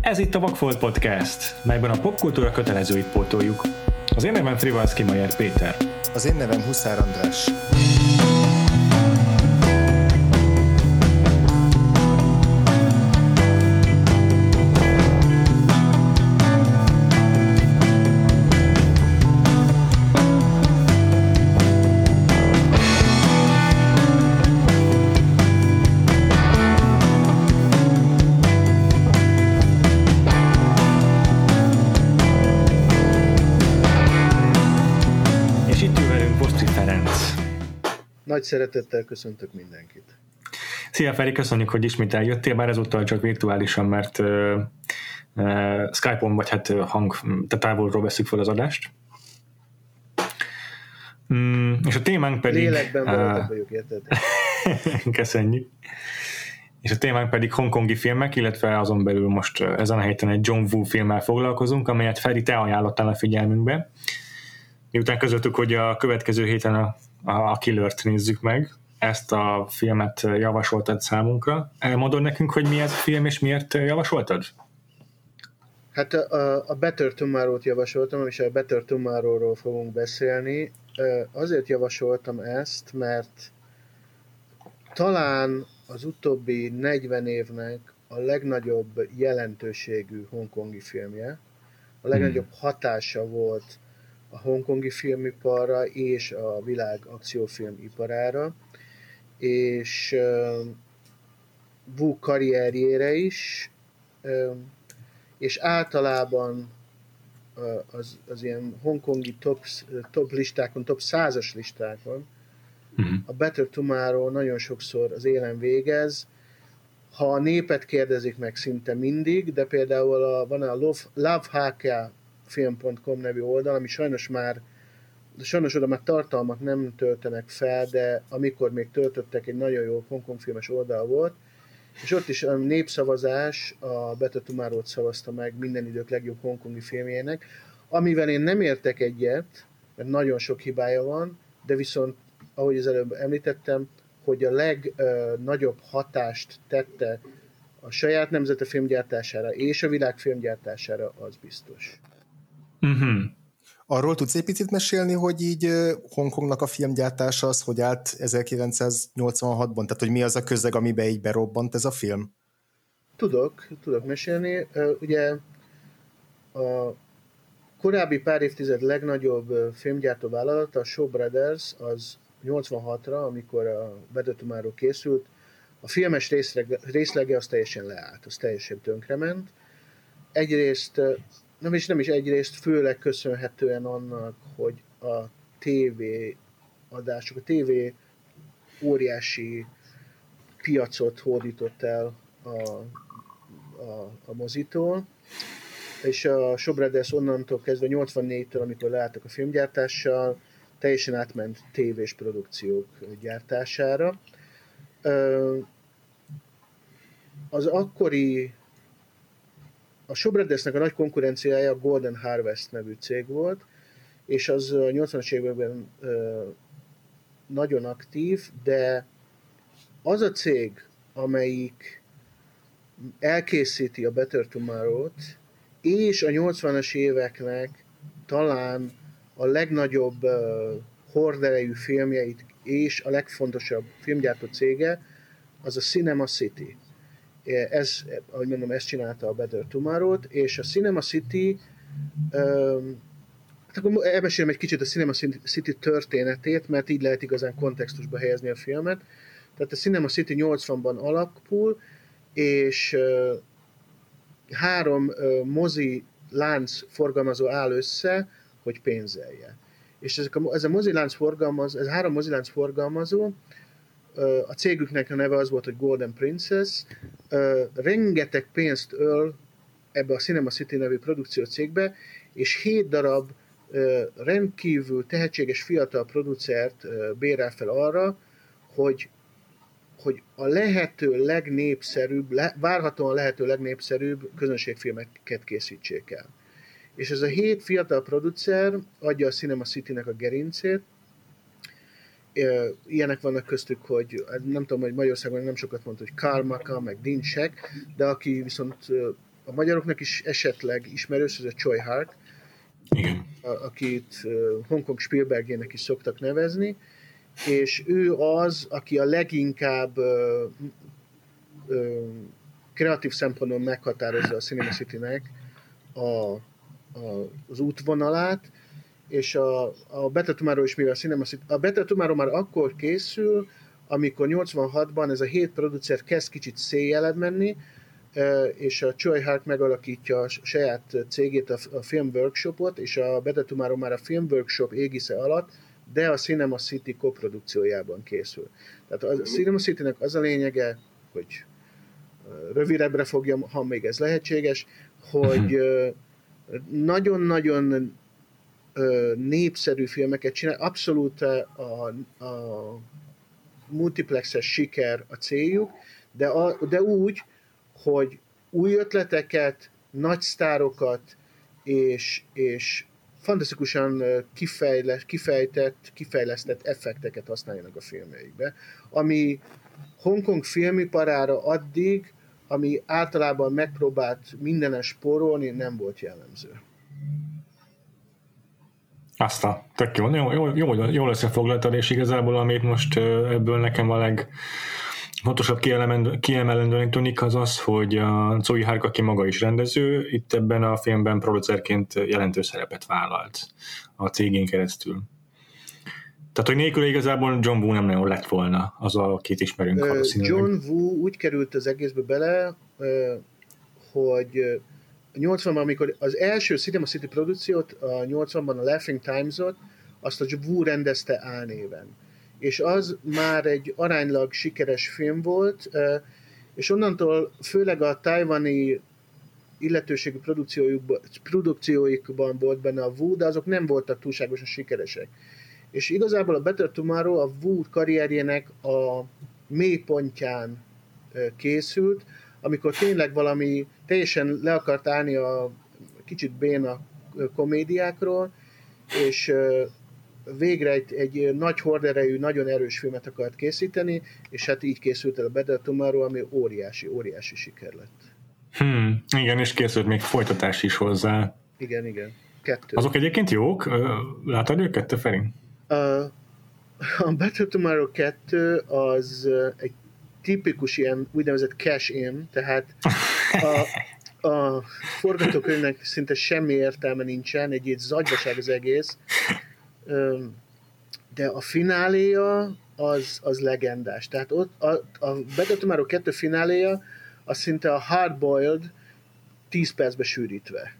Ez itt a Vagfolt Podcast, melyben a popkultúra kötelezőit pótoljuk. Az én nevem Frivalszki Majer Péter. Az én nevem Huszár András. Nagy szeretettel köszöntök mindenkit. Szia Feri, köszönjük, hogy ismét eljöttél, bár ezúttal csak virtuálisan, mert uh, uh, Skype-on vagy hát hang, tehát távolról veszük fel az adást. Mm, és a témánk pedig... Lélekben uh, vagyok, érted? Köszönjük. És a témánk pedig hongkongi filmek, illetve azon belül most ezen a héten egy John Woo filmmel foglalkozunk, amelyet Feri, te ajánlottál a figyelmünkbe. Miután közöttük, hogy a következő héten a, a, Killert nézzük meg, ezt a filmet javasoltad számunkra. Elmondod nekünk, hogy mi ez a film, és miért javasoltad? Hát a, a Better Tomorrow-t javasoltam, és a Better Tomorrow-ról fogunk beszélni. Azért javasoltam ezt, mert talán az utóbbi 40 évnek a legnagyobb jelentőségű hongkongi filmje, a legnagyobb hatása volt a hongkongi filmiparra és a világ akciófilm iparára, és Wu karrierjére is, és általában az, az ilyen hongkongi top, top listákon, top százas listákon Uh-huh. a Better Tomorrow nagyon sokszor az élen végez, ha a népet kérdezik meg szinte mindig, de például a, van a Love, lovehaka.film.com nevű oldal, ami sajnos már sajnos oda már tartalmak nem töltenek fel, de amikor még töltöttek, egy nagyon jó Hongkong filmes oldal volt, és ott is a népszavazás a Better Tomorrow-t szavazta meg minden idők legjobb hongkongi filmjének, amivel én nem értek egyet, mert nagyon sok hibája van, de viszont, ahogy az előbb említettem, hogy a legnagyobb hatást tette a saját nemzete filmgyártására és a világ filmgyártására, az biztos. Uh-huh. Arról tudsz egy picit mesélni, hogy így Hongkongnak a filmgyártása az hogy állt 1986-ban? Tehát, hogy mi az a közeg, amiben így berobbant ez a film? Tudok, tudok mesélni. Ugye a korábbi pár évtized legnagyobb filmgyártó vállalata, a Shaw Brothers, az 86-ra, amikor a Tomorrow készült, a filmes részlege, részlege az teljesen leállt, az teljesen tönkrement. Egyrészt, nem is, nem is egyrészt, főleg köszönhetően annak, hogy a TV adások, a TV óriási piacot hódított el a, a, a mozitól, és a Brothers onnantól kezdve 84-től, amikor leálltak a filmgyártással, teljesen átment tévés produkciók gyártására. Az akkori a Shaw Brothersnek a nagy konkurenciája a Golden Harvest nevű cég volt, és az a 80-as években ö, nagyon aktív, de az a cég, amelyik elkészíti a Better Tomorrow-t, és a 80-as éveknek talán a legnagyobb uh, horderejű filmjeit és a legfontosabb filmgyártó cége, az a Cinema City. Ez, ahogy mondom, ezt csinálta a Better Tomorrow-t, és a Cinema City um, Hát akkor elmesélem egy kicsit a Cinema City történetét, mert így lehet igazán kontextusba helyezni a filmet. Tehát a Cinema City 80-ban alapul, és három uh, mozi lánc forgalmazó áll össze, hogy pénzelje. És ezek a, ez a mozilánc forgalmaz, ez három mozilánc forgalmazó, a cégüknek a neve az volt, hogy Golden Princess, rengeteg pénzt öl ebbe a Cinema City nevű produkció cégbe, és hét darab rendkívül tehetséges fiatal producert bérel fel arra, hogy, hogy a lehető legnépszerűbb, le, várhatóan lehető legnépszerűbb közönségfilmeket készítsék el. És ez a hét fiatal producer adja a Cinema City-nek a gerincét, ilyenek vannak köztük, hogy nem tudom, hogy Magyarországon nem sokat mondta, hogy Karl Maka, meg Dincsek, de aki viszont a magyaroknak is esetleg ismerős, ez a Choi Hark, Igen. akit Hongkong Spielbergének is szoktak nevezni, és ő az, aki a leginkább ö, ö, kreatív szempontból meghatározza a Cinema City-nek a, a, az útvonalát, és a, a Better Tomorrow is mivel Cinema City, a Better Tomorrow már akkor készül, amikor 86-ban ez a hét producer kezd kicsit széjjeled menni, és a Choi Hark megalakítja a saját cégét, a Film Workshopot, és a Better Tomorrow már a Film Workshop égisze alatt, de a Cinema City koprodukciójában készül. Tehát a Cinema City-nek az a lényege, hogy rövidebbre fogja, ha még ez lehetséges, hogy nagyon-nagyon népszerű filmeket csinál, abszolút a, a multiplexes siker a céljuk, de, a, de úgy, hogy új ötleteket, nagy sztárokat és, és fantasztikusan kifejle, kifejtett, kifejlesztett effekteket használjanak a filmjeikbe, ami Hongkong filmiparára addig, ami általában megpróbált mindenen spórolni, nem volt jellemző. Azt a, tök jó, jó, jó, jó, jól összefoglaltad, és igazából amit most ebből nekem a leg fontosabb kiemelendőnek tűnik az az, hogy a Zoe Hark, aki maga is rendező, itt ebben a filmben producerként jelentős szerepet vállalt a cégén keresztül. Tehát, hogy nélkül igazából John Woo nem nagyon lett volna az, a két ismerünk uh, John Woo úgy került az egészbe bele, hogy 80-ban, amikor az első Cinema City produkciót, a 80-ban a Laughing Times-ot, azt a Wu rendezte álnéven. És az már egy aránylag sikeres film volt, és onnantól főleg a tajvani illetőségű produkciójukban, produkcióikban volt benne a Wu, de azok nem voltak túlságosan sikeresek. És igazából a Better Tomorrow a Wu karrierjének a mélypontján készült, amikor tényleg valami teljesen le akart állni a kicsit béna komédiákról, és végre egy, egy nagy horderejű, nagyon erős filmet akart készíteni, és hát így készült el a Better Tomorrow, ami óriási, óriási siker lett. Hmm, igen, és készült még folytatás is hozzá. Igen, igen. Kettő. Azok egyébként jók? Látod őket, te Feri? A, a Better Tomorrow 2 az egy tipikus ilyen úgynevezett cash in, tehát a, a forgatókönyvnek szinte semmi értelme nincsen, egy így zagyvaság az egész, de a fináléja az, az legendás. Tehát ott a, a Better Tomorrow 2 fináléja az szinte a hardboiled 10 percbe sűrítve.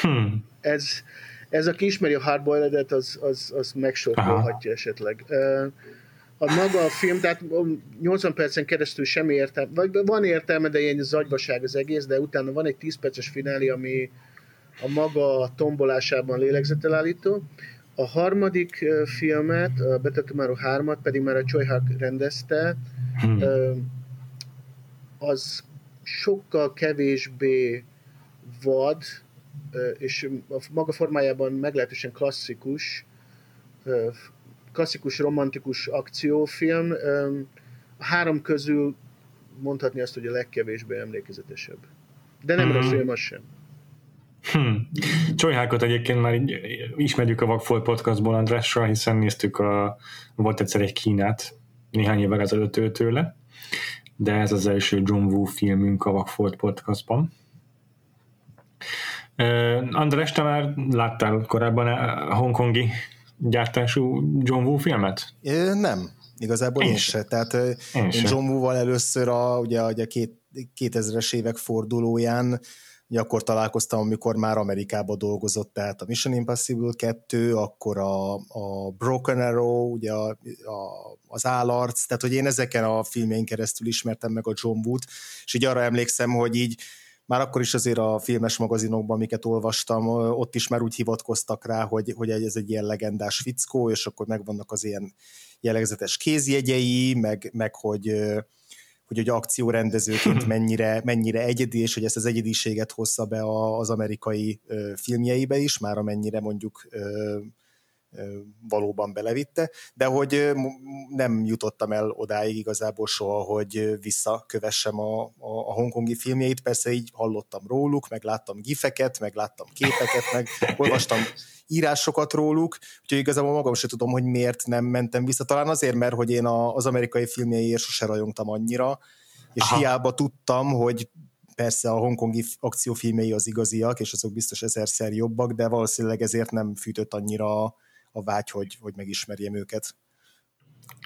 Hmm. Ez, ez aki ismeri a hardboiled-et, az, az, az megsorkolhatja esetleg. Uh, a maga a film, tehát 80 percen keresztül semmi értelme, vagy van értelme, de ilyen zagyvaság az egész, de utána van egy 10 perces finálé, ami a maga tombolásában lélegzetelállító. A harmadik filmet, a Better Tomorrow 3-at pedig már a Choi Hark rendezte, hmm. az sokkal kevésbé vad, és a maga formájában meglehetősen klasszikus klasszikus romantikus akciófilm. A három közül mondhatni azt, hogy a legkevésbé emlékezetesebb. De nem mm. rossz film az sem. Hmm. Csolyhákot egyébként már így ismerjük a Vagfolt podcastból Andrásra, hiszen néztük a, volt egyszer egy Kínát néhány évvel ezelőtt tőle, de ez az első John Woo filmünk a Vagfolt podcastban. Uh, András, te már láttál korábban a hongkongi gyártású John Woo filmet? É, nem, igazából én, én se. Tehát én, én John Woo-val először a, ugye, a két, 2000-es évek fordulóján ugye akkor találkoztam, amikor már Amerikába dolgozott, tehát a Mission Impossible 2, akkor a, a Broken Arrow, ugye a, a, az állarc, tehát hogy én ezeken a filmjein keresztül ismertem meg a John Wood, és így arra emlékszem, hogy így már akkor is azért a filmes magazinokban, amiket olvastam, ott is már úgy hivatkoztak rá, hogy, hogy ez egy ilyen legendás fickó, és akkor megvannak az ilyen jellegzetes kézjegyei, meg, meg hogy, hogy, hogy akciórendezőként mennyire, mennyire egyedi, és hogy ezt az egyediséget hozza be az amerikai filmjeibe is, már amennyire mondjuk valóban belevitte, de hogy nem jutottam el odáig igazából soha, hogy visszakövessem a, a, a hongkongi filmjeit, persze így hallottam róluk, meg láttam gifeket, meg láttam képeket, meg olvastam írásokat róluk, úgyhogy igazából magam sem tudom, hogy miért nem mentem vissza. Talán azért, mert hogy én az amerikai filmjeiért sose rajongtam annyira, és Aha. hiába tudtam, hogy persze a hongkongi akciófilmei az igaziak, és azok biztos ezerszer jobbak, de valószínűleg ezért nem fűtött annyira a vágy, hogy, hogy megismerjem őket.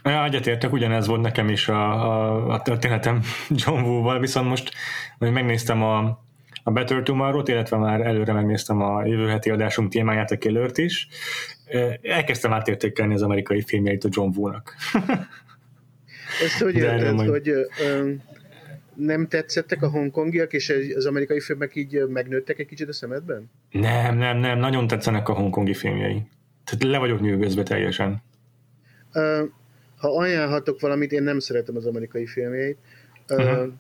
Ja, egyetértek, ugyanez volt nekem is a, a, a történetem John Woo-val, viszont most hogy megnéztem a, a Better tomorrow illetve már előre megnéztem a jövő heti adásunk témáját, a killer is, elkezdtem átértékelni az amerikai filmjeit a John Woo-nak. Ezt hogy érted, majd... hogy ö, nem tetszettek a hongkongiak, és az amerikai filmek így megnőttek egy kicsit a szemedben? Nem, nem, nem, nagyon tetszenek a hongkongi filmjei. Tehát le vagyok nyűgözve teljesen. Ha ajánlhatok valamit, én nem szeretem az amerikai filmjeit. Uh, uh-huh.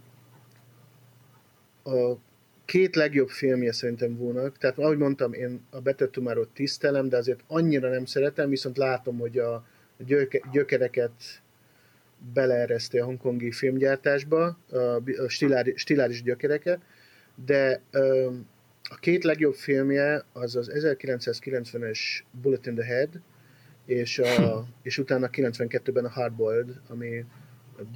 A két legjobb filmje szerintem volnak, tehát ahogy mondtam, én a Better tomorrow tisztelem, de azért annyira nem szeretem, viszont látom, hogy a gyökereket beleereszti a hongkongi filmgyártásba, a stiláris, stiláris gyökereket, de a két legjobb filmje az az 1990-es Bullet in the Head, és, a, és utána 92-ben a Hardboiled, ami,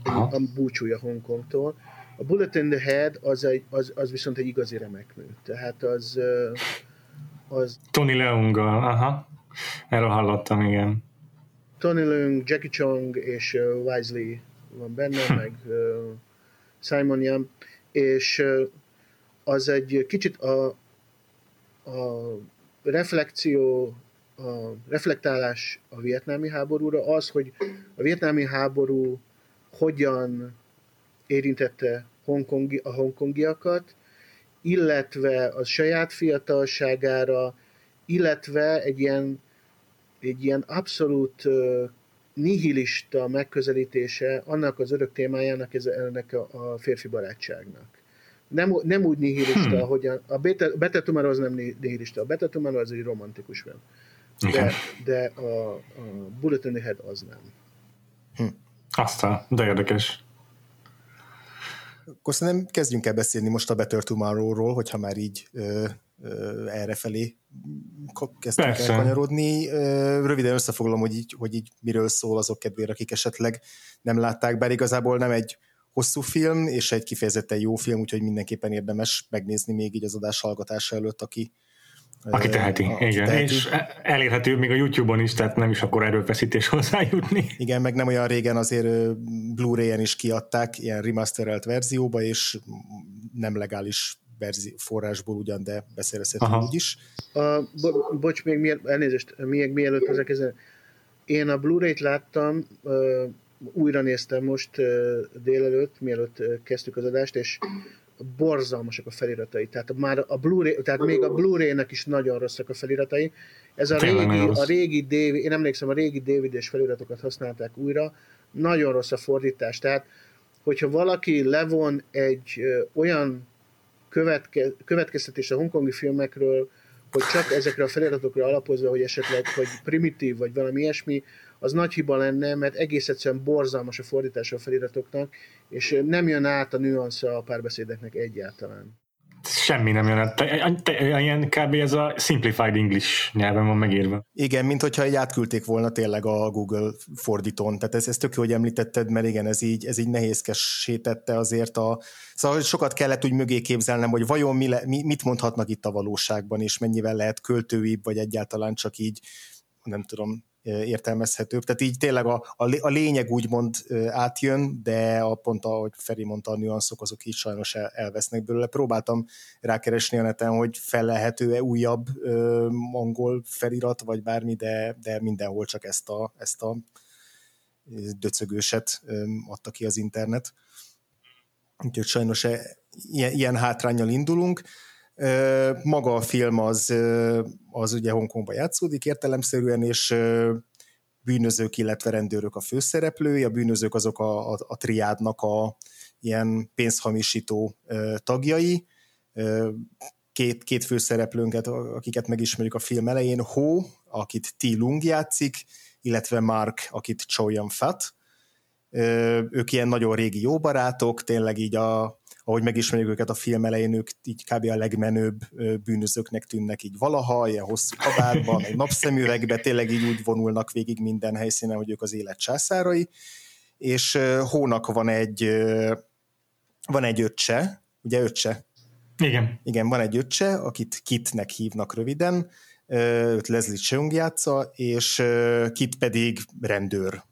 ami búcsúja Hongkongtól. A Bullet in the Head az, egy, az, az viszont egy igazi remekmű. Tehát az... az Tony Leunga, aha. Erről hallottam, igen. Tony Leung, Jackie Chong és uh, Wisely van benne, hm. meg uh, Simon Yam, és uh, az egy kicsit a, a reflekció, a reflektálás a vietnámi háborúra, az, hogy a vietnámi háború hogyan érintette Hongkongi, a hongkongiakat, illetve a saját fiatalságára, illetve egy ilyen, egy ilyen abszolút nihilista megközelítése annak az örök témájának, ez, ennek a, a férfi barátságnak nem, nem úgy nihilista, hmm. hogy a, a Tumor az nem nihilista, a Beta Tumor az egy romantikus film. De, de a, a Bullet in the Head az nem. Hm. Aztán, de érdekes. Akkor szerintem kezdjünk el beszélni most a Better Tomorrow-ról, hogyha már így ö, ö, errefelé kezdtünk Persze. el kanyarodni. Ö, röviden összefoglalom, hogy így, hogy így miről szól azok kedvére, akik esetleg nem látták, bár igazából nem egy hosszú film, és egy kifejezetten jó film, úgyhogy mindenképpen érdemes megnézni még így az adás hallgatása előtt, aki aki teheti, a, igen. Teheti. És elérhető még a YouTube-on is, tehát nem is akkor erőfeszítés hozzájutni. Igen, meg nem olyan régen azért Blu-ray-en is kiadták, ilyen remasterelt verzióba, és nem legális verzi- forrásból ugyan, de beszerezhető úgy is. A, bo- bocs, még miért, elnézést, még mielőtt ezek ezen. Én a Blu-ray-t láttam, újra néztem most délelőtt, mielőtt kezdtük az adást, és borzalmasak a feliratai. Tehát már a Blu-ray, tehát még a Blu-ray-nek is nagyon rosszak a feliratai. Ez a régi, a régi DVD, én emlékszem, a régi DVD-s feliratokat használták újra, nagyon rossz a fordítás. Tehát, hogyha valaki levon egy ö, olyan követke, következtetés a hongkongi filmekről, hogy csak ezekre a feliratokra alapozva, hogy esetleg hogy primitív, vagy valami ilyesmi, az nagy hiba lenne, mert egész egyszerűen borzalmas a fordítása a feliratoknak, és nem jön át a nüansza a párbeszédeknek egyáltalán. Semmi nem jön át. Ilyen kb. ez a simplified English nyelven van megírva. Igen, mint hogyha egy átküldték volna tényleg a Google fordítón. Tehát ez, ez tök jó, hogy említetted, mert igen, ez így, ez így nehézkesítette azért a... Szóval sokat kellett úgy mögé képzelnem, hogy vajon mi le, mi, mit mondhatnak itt a valóságban, és mennyivel lehet költőibb, vagy egyáltalán csak így nem tudom, értelmezhetőbb. Tehát így tényleg a, a lényeg úgymond átjön, de a pont ahogy Feri mondta, a nüanszok azok így sajnos el, elvesznek belőle. Próbáltam rákeresni a neten, hogy felelhető-e újabb ö, angol felirat, vagy bármi, de, de mindenhol csak ezt a, ezt a döcögőset adta ki az internet. Úgyhogy sajnos e, ilyen, ilyen hátrányjal indulunk. Maga a film az, az ugye Hongkongban játszódik értelemszerűen, és bűnözők, illetve rendőrök a főszereplői. A bűnözők azok a, a, a triádnak a ilyen pénzhamisító tagjai. két, két főszereplőnket, akiket megismerjük a film elején, Ho, akit T. Lung játszik, illetve Mark, akit Chow Yun Fat. Ők ilyen nagyon régi jó barátok, tényleg így a, ahogy megismerjük őket a film elején, ők így kb. a legmenőbb bűnözőknek tűnnek így valaha, ilyen hosszú kabátban, egy napszemüvegbe, tényleg így úgy vonulnak végig minden helyszínen, hogy ők az élet császárai, és Hónak van egy van egy öccse, ugye öccse? Igen. Igen, van egy öccse, akit Kitnek hívnak röviden, őt Leslie Cheung játsza, és Kit pedig rendőr.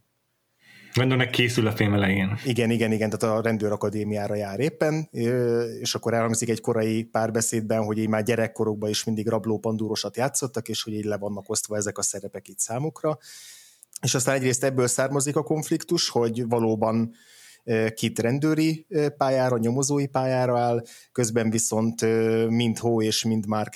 Rendőrnek készül a film elején. Igen, igen, igen, tehát a rendőrakadémiára jár éppen, és akkor elhangzik egy korai párbeszédben, hogy így már gyerekkorokban is mindig rabló-pandúrosat játszottak, és hogy így le vannak osztva ezek a szerepek itt számukra. És aztán egyrészt ebből származik a konfliktus, hogy valóban Kit rendőri pályára, nyomozói pályára áll, közben viszont mind Hó és mind Mark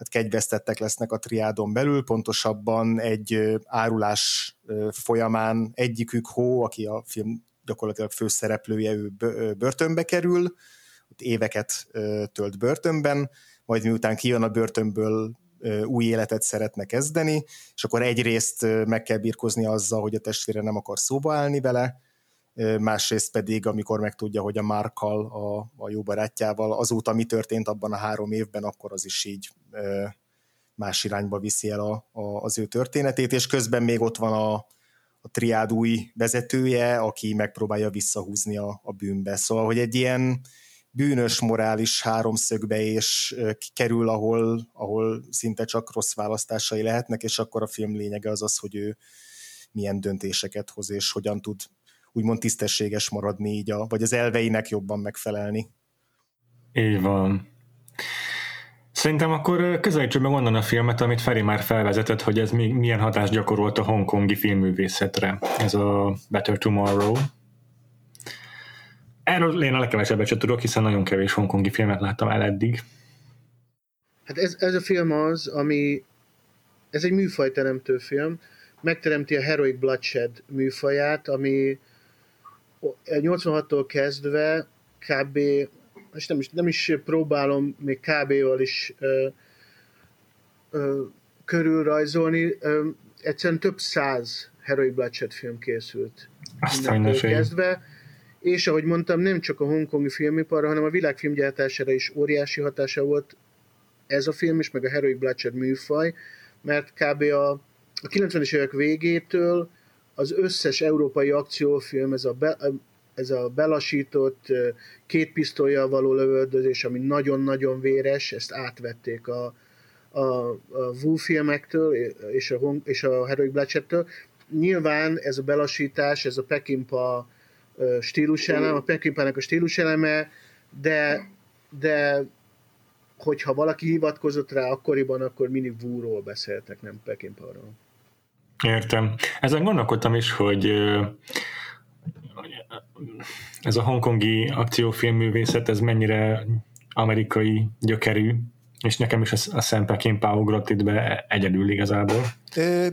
hát kegyvesztettek lesznek a triádon belül, pontosabban egy árulás folyamán egyikük Hó, aki a film gyakorlatilag főszereplője, ő börtönbe kerül, ott éveket tölt börtönben, majd miután kijön a börtönből, új életet szeretne kezdeni, és akkor egyrészt meg kell birkozni azzal, hogy a testvére nem akar szóba állni vele, másrészt pedig, amikor megtudja, hogy a Márkkal, a, a jó barátjával azóta mi történt abban a három évben, akkor az is így más irányba viszi el a, a, az ő történetét, és közben még ott van a, a triád új vezetője, aki megpróbálja visszahúzni a, a bűnbe. Szóval, hogy egy ilyen bűnös morális háromszögbe és kerül, ahol, ahol szinte csak rossz választásai lehetnek, és akkor a film lényege az az, hogy ő milyen döntéseket hoz, és hogyan tud úgymond tisztességes maradni így, a, vagy az elveinek jobban megfelelni. Így van. Szerintem akkor közelítsük meg onnan a filmet, amit Feri már felvezetett, hogy ez milyen hatást gyakorolt a hongkongi filmművészetre. Ez a Better Tomorrow. Erről én a legkevesebbet sem tudok, hiszen nagyon kevés hongkongi filmet láttam el eddig. Hát ez, ez a film az, ami ez egy műfajteremtő film, megteremti a Heroic Bloodshed műfaját, ami 86-tól kezdve kb. és nem is, nem is próbálom még kb-val is ö, ö, körülrajzolni, ö, egyszerűen több száz Heroic Bloodshed film készült. Aztán kezdve, és ahogy mondtam, nem csak a hongkongi filmiparra, hanem a világ filmgyártására is óriási hatása volt ez a film is, meg a Heroic Bloodshed műfaj, mert kb. a, a 90-es évek végétől az összes európai akciófilm, ez a, be, ez a belasított két pisztolyjal való lövöldözés, ami nagyon-nagyon véres, ezt átvették a, a, a Wu filmektől és a, és a Heroic Bloodshed-től. Nyilván ez a belasítás, ez a Pekinpa stíluselem, a Pekinpának a stíluseleme, de, de hogyha valaki hivatkozott rá akkoriban, akkor mindig Wu-ról beszéltek, nem Pekinpáról. Értem. Ezen gondolkodtam is, hogy ez a hongkongi akciófilmművészet, ez mennyire amerikai gyökerű, és nekem is a, Sam Peckinpah ugrott itt be egyedül igazából.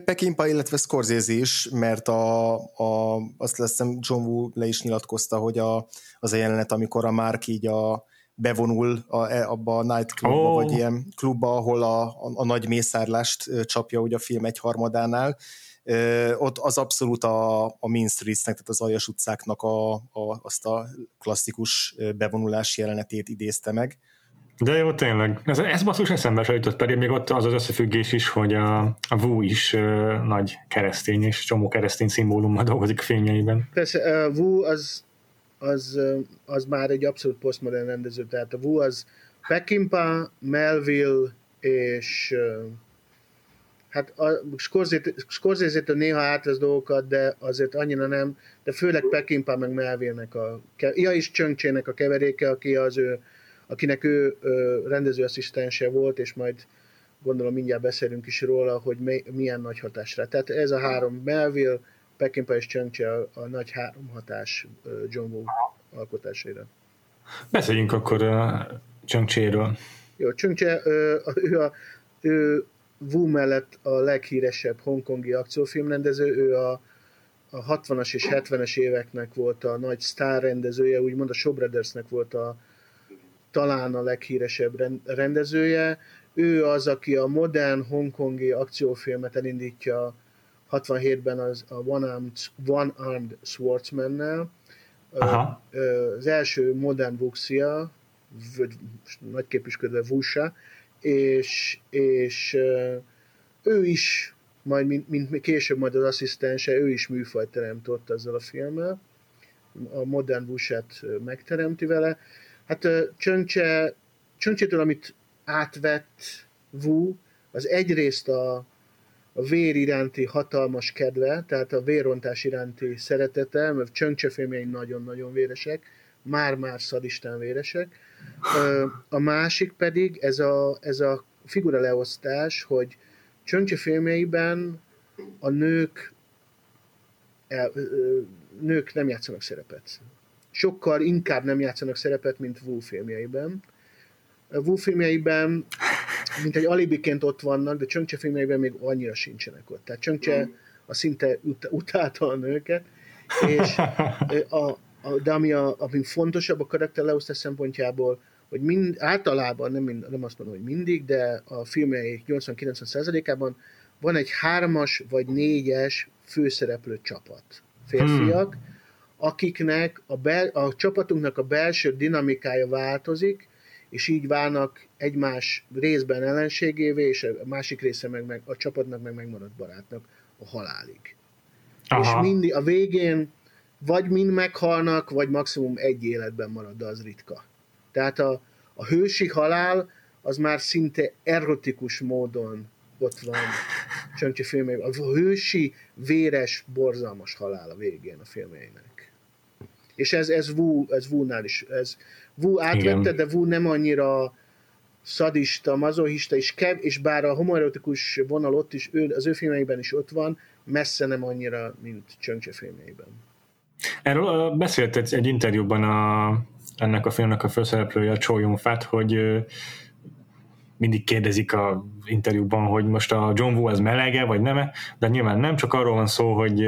Peckinpah, illetve Scorsese is, mert a, a, azt leszem John Woo le is nyilatkozta, hogy a, az a jelenet, amikor a Mark így a, bevonul a, e, abba a nightclubba, oh. vagy ilyen klubba, ahol a, a, a nagy mészárlást csapja ugye a film egyharmadánál, ott az abszolút a, a Main Streets-nek, tehát az Aljas utcáknak a, a, azt a klasszikus bevonulási jelenetét idézte meg. De jó, tényleg. Ez, ez basszus eszembe se jutott, pedig még ott az az összefüggés is, hogy a, a Wu is uh, nagy keresztény, és csomó keresztény szimbólummal dolgozik a filmjeiben. Persze, a Wu az, az, az már egy abszolút posztmodern rendező, tehát a Wu az Peckinpah, Melville és hát a Scorsese-től néha átvesz dolgokat, de azért annyira nem, de főleg Peckinpah meg Melville-nek a, ja is Csöngcsének a keveréke, aki az ő, akinek ő rendezőasszisztense volt, és majd gondolom mindjárt beszélünk is róla, hogy milyen nagy hatásra. Tehát ez a három Melville, Peckinpah és Csöngcsé a, a nagy három hatás John Woo alkotásaira. Beszéljünk akkor a Csöngcséről. Jó, Csöngcsé, ő, ő, a, ő Wu mellett a leghíresebb hongkongi akciófilmrendező, ő a, a 60-as és 70-es éveknek volt a nagy sztárrendezője, úgymond a Shaw Brothersnek volt a talán a leghíresebb rendezője. Ő az, aki a modern hongkongi akciófilmet elindítja 67-ben az a One Armed, One Armed Swordsman-nel. Aha. Az első modern vuxia, nagy képüsködve Vusa, és, és ő is, majd mint, mint később majd az asszisztense, ő is műfajt teremtott ezzel a filmmel. A modern Vusát megteremti vele. Hát Csöncse, Csöncsétől, amit átvett Wu, az egyrészt a, a vér iránti hatalmas kedve, tehát a vérrontás iránti szeretete, mert csöncse nagyon-nagyon véresek, már-már szadistán véresek. A másik pedig ez a, ez a figura leosztás, hogy csöncse filmjeiben a nők nők nem játszanak szerepet. Sokkal inkább nem játszanak szerepet, mint Wu filmjeiben. Wu filmjeiben mint egy alibiként ott vannak, de Csönkcse filmjeiben még annyira sincsenek ott. Tehát Csönkcse a szinte ut- utálta a nőket, és a, a, de ami, a, ami fontosabb a karakter leosztás szempontjából, hogy mind, általában, nem, mind, nem azt mondom, hogy mindig, de a filmjei 80-90%-ában van egy hármas vagy négyes főszereplő csapat. Férfiak, hmm. akiknek a, bel, a csapatunknak a belső dinamikája változik, és így válnak egymás részben ellenségévé, és a másik része meg, meg a csapatnak meg megmaradt barátnak a halálig. Aha. És mindig a végén vagy mind meghalnak, vagy maximum egy életben marad, de az ritka. Tehát a, a hősi halál az már szinte erotikus módon ott van Csöncsi filmében. A hősi, véres, borzalmas halál a végén a filmjeinek. És ez, ez, Wu, ez Wu-nál is, ez Wu átvette, Igen. de Wu nem annyira szadista, mazohista, és, kev, és bár a homoerotikus vonal ott is, ő, az ő filmeiben is ott van, messze nem annyira, mint Csöncse filmeiben. Erről beszélt egy, egy interjúban a, ennek a filmnek a főszereplője, a Cho Yun-fat, hogy mindig kérdezik a interjúban, hogy most a John Woo az melege, vagy nem de nyilván nem, csak arról van szó, hogy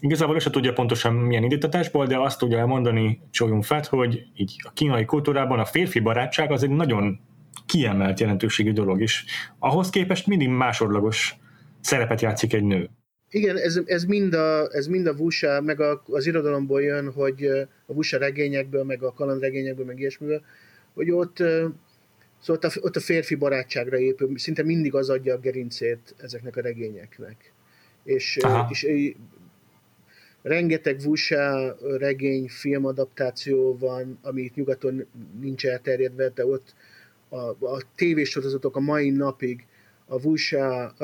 igazából ő se tudja pontosan milyen indítatásból, de azt tudja elmondani Cho Yun-fat, hogy így a kínai kultúrában a férfi barátság az egy nagyon kiemelt jelentőségű dolog is. Ahhoz képest mindig másodlagos szerepet játszik egy nő. Igen, ez, ez, mind a, ez mind a Vusa, meg a, az irodalomból jön, hogy a Vusa regényekből, meg a kalandregényekből, meg ilyesmiből, hogy ott, szóval ott a, ott a férfi barátságra épül, szinte mindig az adja a gerincét ezeknek a regényeknek. És, és rengeteg Vusa regény, filmadaptáció van, ami itt nyugaton nincs elterjedve, de ott a, a tévésorozatok a mai napig a Vusa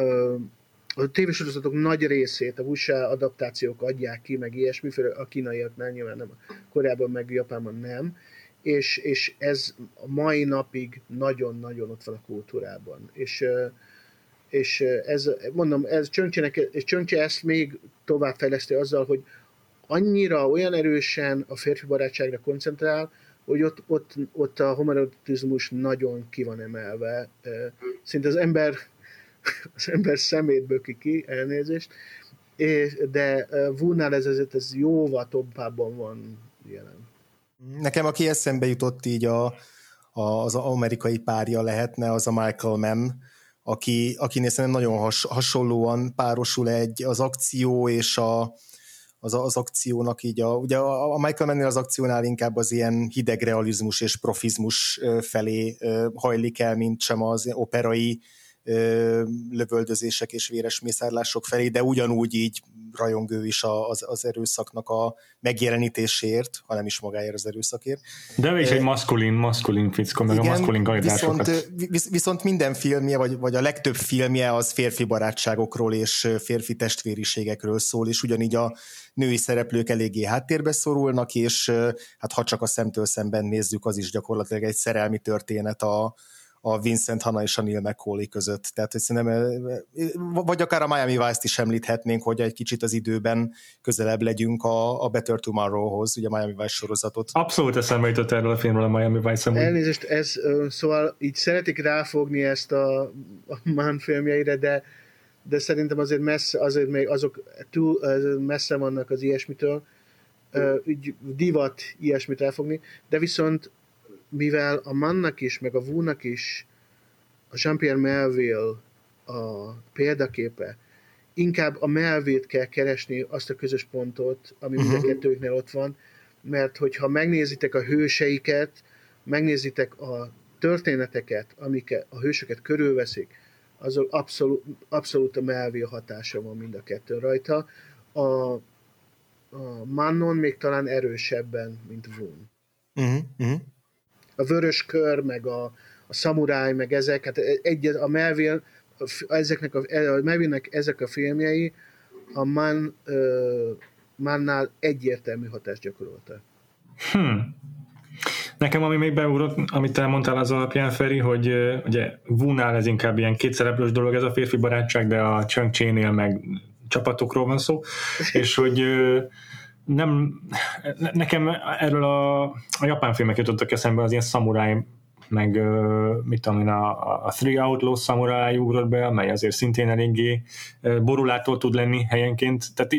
a tévésorozatok nagy részét a Vusa adaptációk adják ki, meg ilyesmi, a kínaiaknál nyilván nem, korábban meg Japánban nem, és, és ez a mai napig nagyon-nagyon ott van a kultúrában. És, és ez, mondom, ez Csöncsének, és Csöncse ezt még tovább fejleszti azzal, hogy annyira, olyan erősen a férfi barátságra koncentrál, hogy ott, ott, ott a homoerotizmus nagyon ki van emelve. Szinte az ember, az ember szemét böki ki, elnézést, és, de Vúnál ez, ez, ez jóval továbban van jelen. Nekem, aki eszembe jutott így a, a, az amerikai párja lehetne, az a Michael Mann, aki, akinél szerintem nagyon has, hasonlóan párosul egy az akció és a, az, az akciónak így a, ugye a, Michael Mann az akciónál inkább az ilyen hideg realizmus és profizmus felé hajlik el, mint sem az operai lövöldözések és véres mészárlások felé, de ugyanúgy így rajong ő is az, az erőszaknak a megjelenítéséért, hanem is magáért az erőszakért. De ő is egy maszkulin, maszkulin fickó, meg igen, a maszkulin viszont, viszont minden filmje, vagy, vagy a legtöbb filmje az férfi barátságokról és férfi testvériségekről szól, és ugyanígy a női szereplők eléggé háttérbe szorulnak, és hát ha csak a szemtől szemben nézzük, az is gyakorlatilag egy szerelmi történet a, a Vincent Hanna és a Neil McCauley között. Tehát, hogy szerintem, vagy akár a Miami Vice-t is említhetnénk, hogy egy kicsit az időben közelebb legyünk a, a Better Tomorrow-hoz, ugye a Miami Vice sorozatot. Abszolút eszembe jutott erről a filmről a Miami Vice amúgy. Elnézést, ez, szóval így szeretik ráfogni ezt a, a Mann filmjeire, de de szerintem azért messze, azért még azok túl messze vannak az ilyesmitől, így divat ilyesmit elfogni, de viszont mivel a Mannak is, meg a Wu-nak is a Jean-Pierre Melville a példaképe, inkább a melvét kell keresni, azt a közös pontot, ami uh-huh. mind a mhm. kettőknél ott van, mert hogyha megnézitek a hőseiket, megnézitek a történeteket, amik a hősöket körülveszik, azok abszolút, abszolút a melvé hatása van mind a kettő rajta. A, a Mannon még talán erősebben, mint Vun. Uh-huh, uh-huh. A vörös kör, meg a, a szamuráj, meg ezek, hát egy, a Melville, ezeknek a, a Melville-nek ezek a filmjei a Man, uh, Mannál egyértelmű hatást gyakoroltak. Hmm. Nekem, ami még beugrott, amit elmondtál az alapján, Feri, hogy ugye Vunál ez inkább ilyen kétszereplős dolog ez a férfi barátság, de a chang nél meg csapatokról van szó, és hogy nem, nekem erről a, a japán filmek jutottak eszembe, az ilyen szamuráj, meg mit tudom én, a, a Three Outlaw Samurai ugrott be, amely azért szintén eléggé borulától tud lenni helyenként, tehát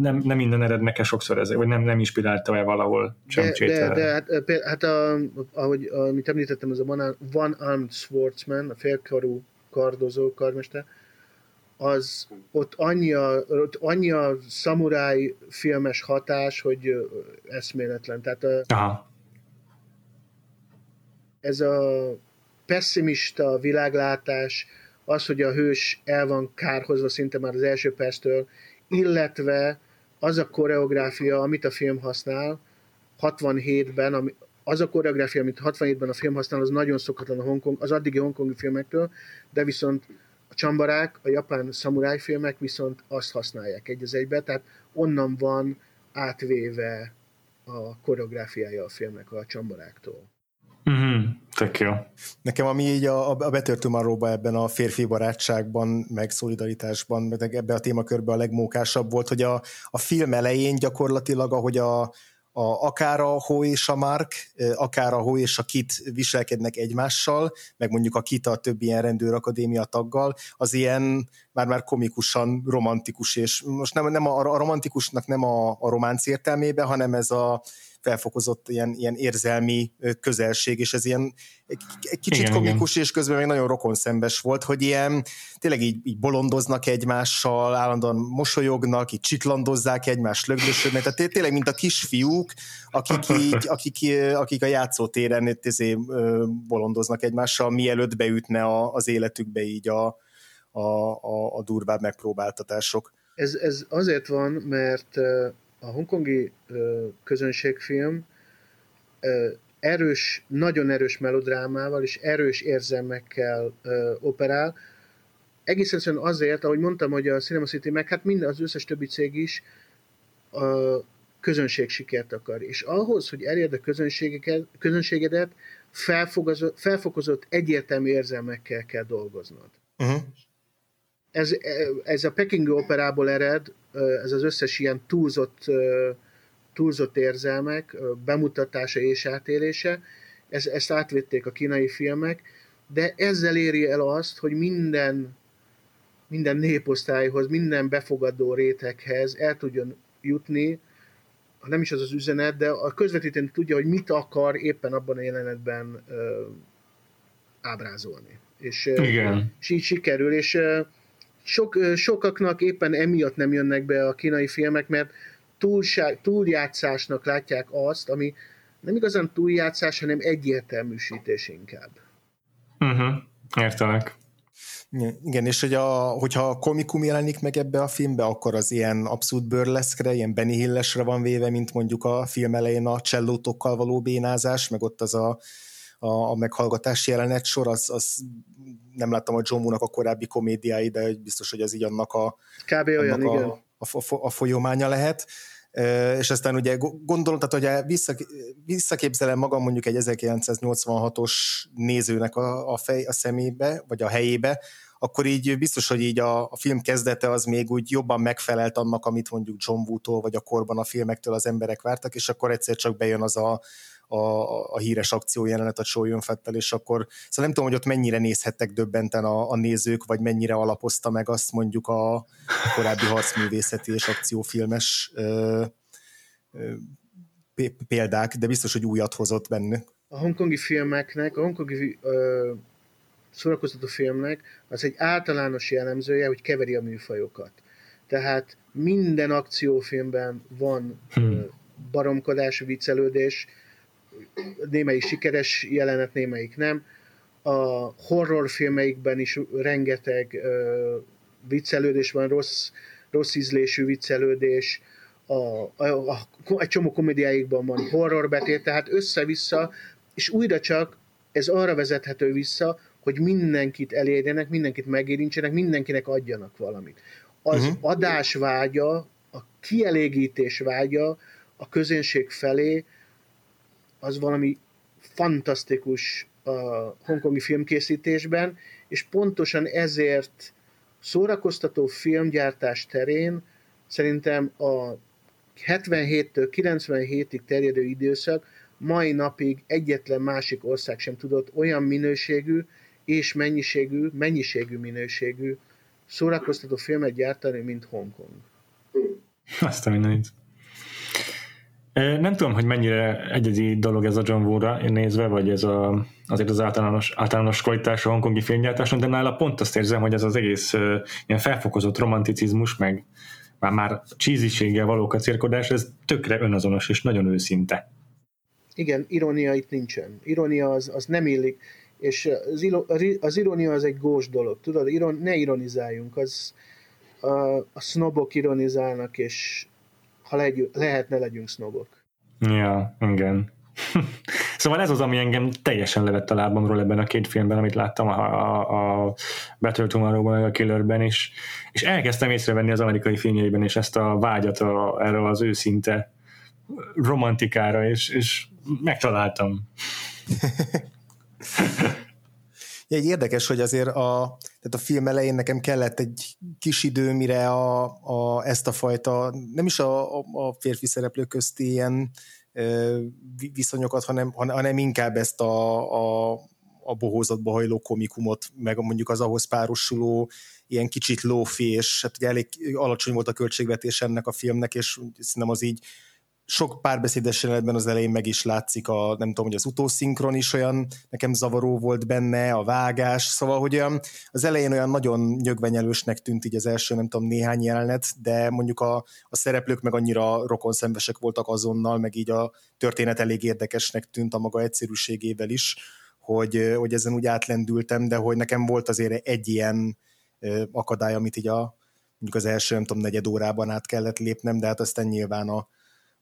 nem, nem minden eredneke sokszor ez, vagy nem, nem inspirálta-e valahol sem de, de, de, hát, hát a, ahogy amit említettem, az a one Armed Swordsman, a félkarú kardozó karmester, az ott annyi a, ott annyi a szamuráj filmes hatás, hogy eszméletlen. Tehát a, Aha. ez a pessimista világlátás, az, hogy a hős el van kárhozva szinte már az első perctől, illetve az a koreográfia, amit a film használ, 67-ben, ami, az a koreográfia, amit 67-ben a film használ, az nagyon szokatlan a Hongkong, az addigi hongkongi filmektől, de viszont a csambarák, a japán szamuráj filmek viszont azt használják egy az egybe, tehát onnan van átvéve a koreográfiája a filmnek a csambaráktól. Mm-hmm. Tök jó. Nekem ami így a, a Better tomorrow ebben a férfi barátságban, meg szolidaritásban, meg ebben a témakörben a legmókásabb volt, hogy a, a film elején gyakorlatilag, ahogy a, a, akár a Ho és a Mark, akár a Ho és a Kit viselkednek egymással, meg mondjuk a Kit a többi ilyen rendőrakadémia taggal, az ilyen már-már komikusan romantikus, és most nem, nem a, a romantikusnak nem a, a románc értelmében, hanem ez a felfokozott ilyen, ilyen érzelmi közelség, és ez ilyen egy kicsit igen, komikus, igen. és közben még nagyon rokonszembes volt, hogy ilyen tényleg így, így bolondoznak egymással, állandóan mosolyognak, így csiklandozzák egymást, lögdösödnek, tehát tényleg, mint a kisfiúk, akik, így, akik, akik a játszótéren izé, bolondoznak egymással, mielőtt beütne a, az életükbe így a, a, a, a durvább megpróbáltatások. Ez, ez azért van, mert a hongkongi közönségfilm erős, nagyon erős melodrámával és erős érzelmekkel operál. Egész egyszerűen azért, ahogy mondtam, hogy a Cinema City meg hát minden az összes többi cég is a közönség sikert akar. És ahhoz, hogy elérd a közönségedet, felfokozott, felfokozott egyértelmű érzelmekkel kell dolgoznod. Uh-huh ez, ez a Peking operából ered, ez az összes ilyen túlzott, túlzott érzelmek, bemutatása és átélése, ez, ezt átvették a kínai filmek, de ezzel éri el azt, hogy minden, minden néposztályhoz, minden befogadó réteghez el tudjon jutni, ha nem is az az üzenet, de a közvetítőn tudja, hogy mit akar éppen abban a jelenetben ö, ábrázolni. És, Igen. és így sikerül, és sok, sokaknak éppen emiatt nem jönnek be a kínai filmek, mert túlság, túljátszásnak látják azt, ami nem igazán túljátszás, hanem egyértelműsítés inkább. Uh-huh. Értelek. Igen, és hogy a, hogyha a komikum jelenik meg ebbe a filmbe, akkor az ilyen abszolút bőrleszkre, ilyen Benny Hillesre van véve, mint mondjuk a film elején a csellótokkal való bénázás, meg ott az a a, a meghallgatási jelenet sor, az, az nem láttam a John a korábbi komédiái, de biztos, hogy ez így annak a, Kb. olyan, annak igen. A, a, a folyománya lehet. És aztán ugye gondolom, tehát hogy visszaképzelem magam mondjuk egy 1986-os nézőnek a, a, fej, a szemébe, vagy a helyébe, akkor így biztos, hogy így a, a film kezdete az még úgy jobban megfelelt annak, amit mondjuk John Woo-tól, vagy a korban a filmektől az emberek vártak, és akkor egyszer csak bejön az a, a, a híres akció jelenet a Chow Fettel, és akkor szóval nem tudom, hogy ott mennyire nézhettek döbbenten a, a nézők, vagy mennyire alapozta meg azt mondjuk a, a korábbi harcművészeti és akciófilmes ö, ö, példák, de biztos, hogy újat hozott bennük. a hongkongi filmeknek, a hongkongi ö, szórakoztató filmnek az egy általános jellemzője, hogy keveri a műfajokat. Tehát minden akciófilmben van hmm. baromkodás, viccelődés, némelyik sikeres jelenet, némelyik nem. A horrorfilmeikben is rengeteg ö, viccelődés van, rossz, rossz ízlésű viccelődés, a, a, a, egy csomó komédiáikban van horror betét, tehát össze-vissza, és újra csak ez arra vezethető vissza, hogy mindenkit elérjenek, mindenkit megérintsenek, mindenkinek adjanak valamit. Az uh-huh. adás vágya, a kielégítés vágya a közönség felé az valami fantasztikus a hongkongi filmkészítésben, és pontosan ezért szórakoztató filmgyártás terén szerintem a 77-től 97-ig terjedő időszak mai napig egyetlen másik ország sem tudott olyan minőségű és mennyiségű, mennyiségű minőségű szórakoztató filmet gyártani, mint Hongkong. Azt a mindenit. Nem tudom, hogy mennyire egyedi dolog ez a John Woo-ra nézve, vagy ez a, azért az általános, általános kvalitás a hongkongi filmgyártáson, de nála pont azt érzem, hogy ez az egész ilyen felfokozott romanticizmus, meg már, már csíziséggel való kacérkodás, ez tökre önazonos és nagyon őszinte. Igen, irónia itt nincsen. Irónia az, az nem illik, és az, ilo, az irónia az egy gós dolog, tudod, iron, ne ironizáljunk, az a, a sznobok ironizálnak, és ha legy, lehet, ne legyünk sznobok. Ja, igen. szóval ez az, ami engem teljesen levett a lábamról ebben a két filmben, amit láttam a, a, a Better Tomorrow-ban, a Killerben is, és elkezdtem észrevenni az amerikai filmjeiben is ezt a vágyat a, erre az őszinte romantikára, és, és megtaláltam. egy érdekes, hogy azért a, tehát a film elején nekem kellett egy kis idő, mire a, a, ezt a fajta, nem is a, a férfi szereplők közti ilyen ö, viszonyokat, hanem, hanem inkább ezt a, a, a bohózatba hajló komikumot, meg mondjuk az ahhoz párosuló ilyen kicsit lófi, és hát ugye elég alacsony volt a költségvetés ennek a filmnek, és szerintem az így sok párbeszédes jelenetben az elején meg is látszik, a, nem tudom, hogy az utószinkron is olyan nekem zavaró volt benne, a vágás, szóval, hogy olyan, az elején olyan nagyon nyögvenyelősnek tűnt így az első, nem tudom, néhány jelenet, de mondjuk a, a szereplők meg annyira rokonszenvesek voltak azonnal, meg így a történet elég érdekesnek tűnt a maga egyszerűségével is, hogy, hogy ezen úgy átlendültem, de hogy nekem volt azért egy ilyen akadály, amit így a mondjuk az első, nem tudom, negyed órában át kellett lépnem, de hát aztán nyilván a,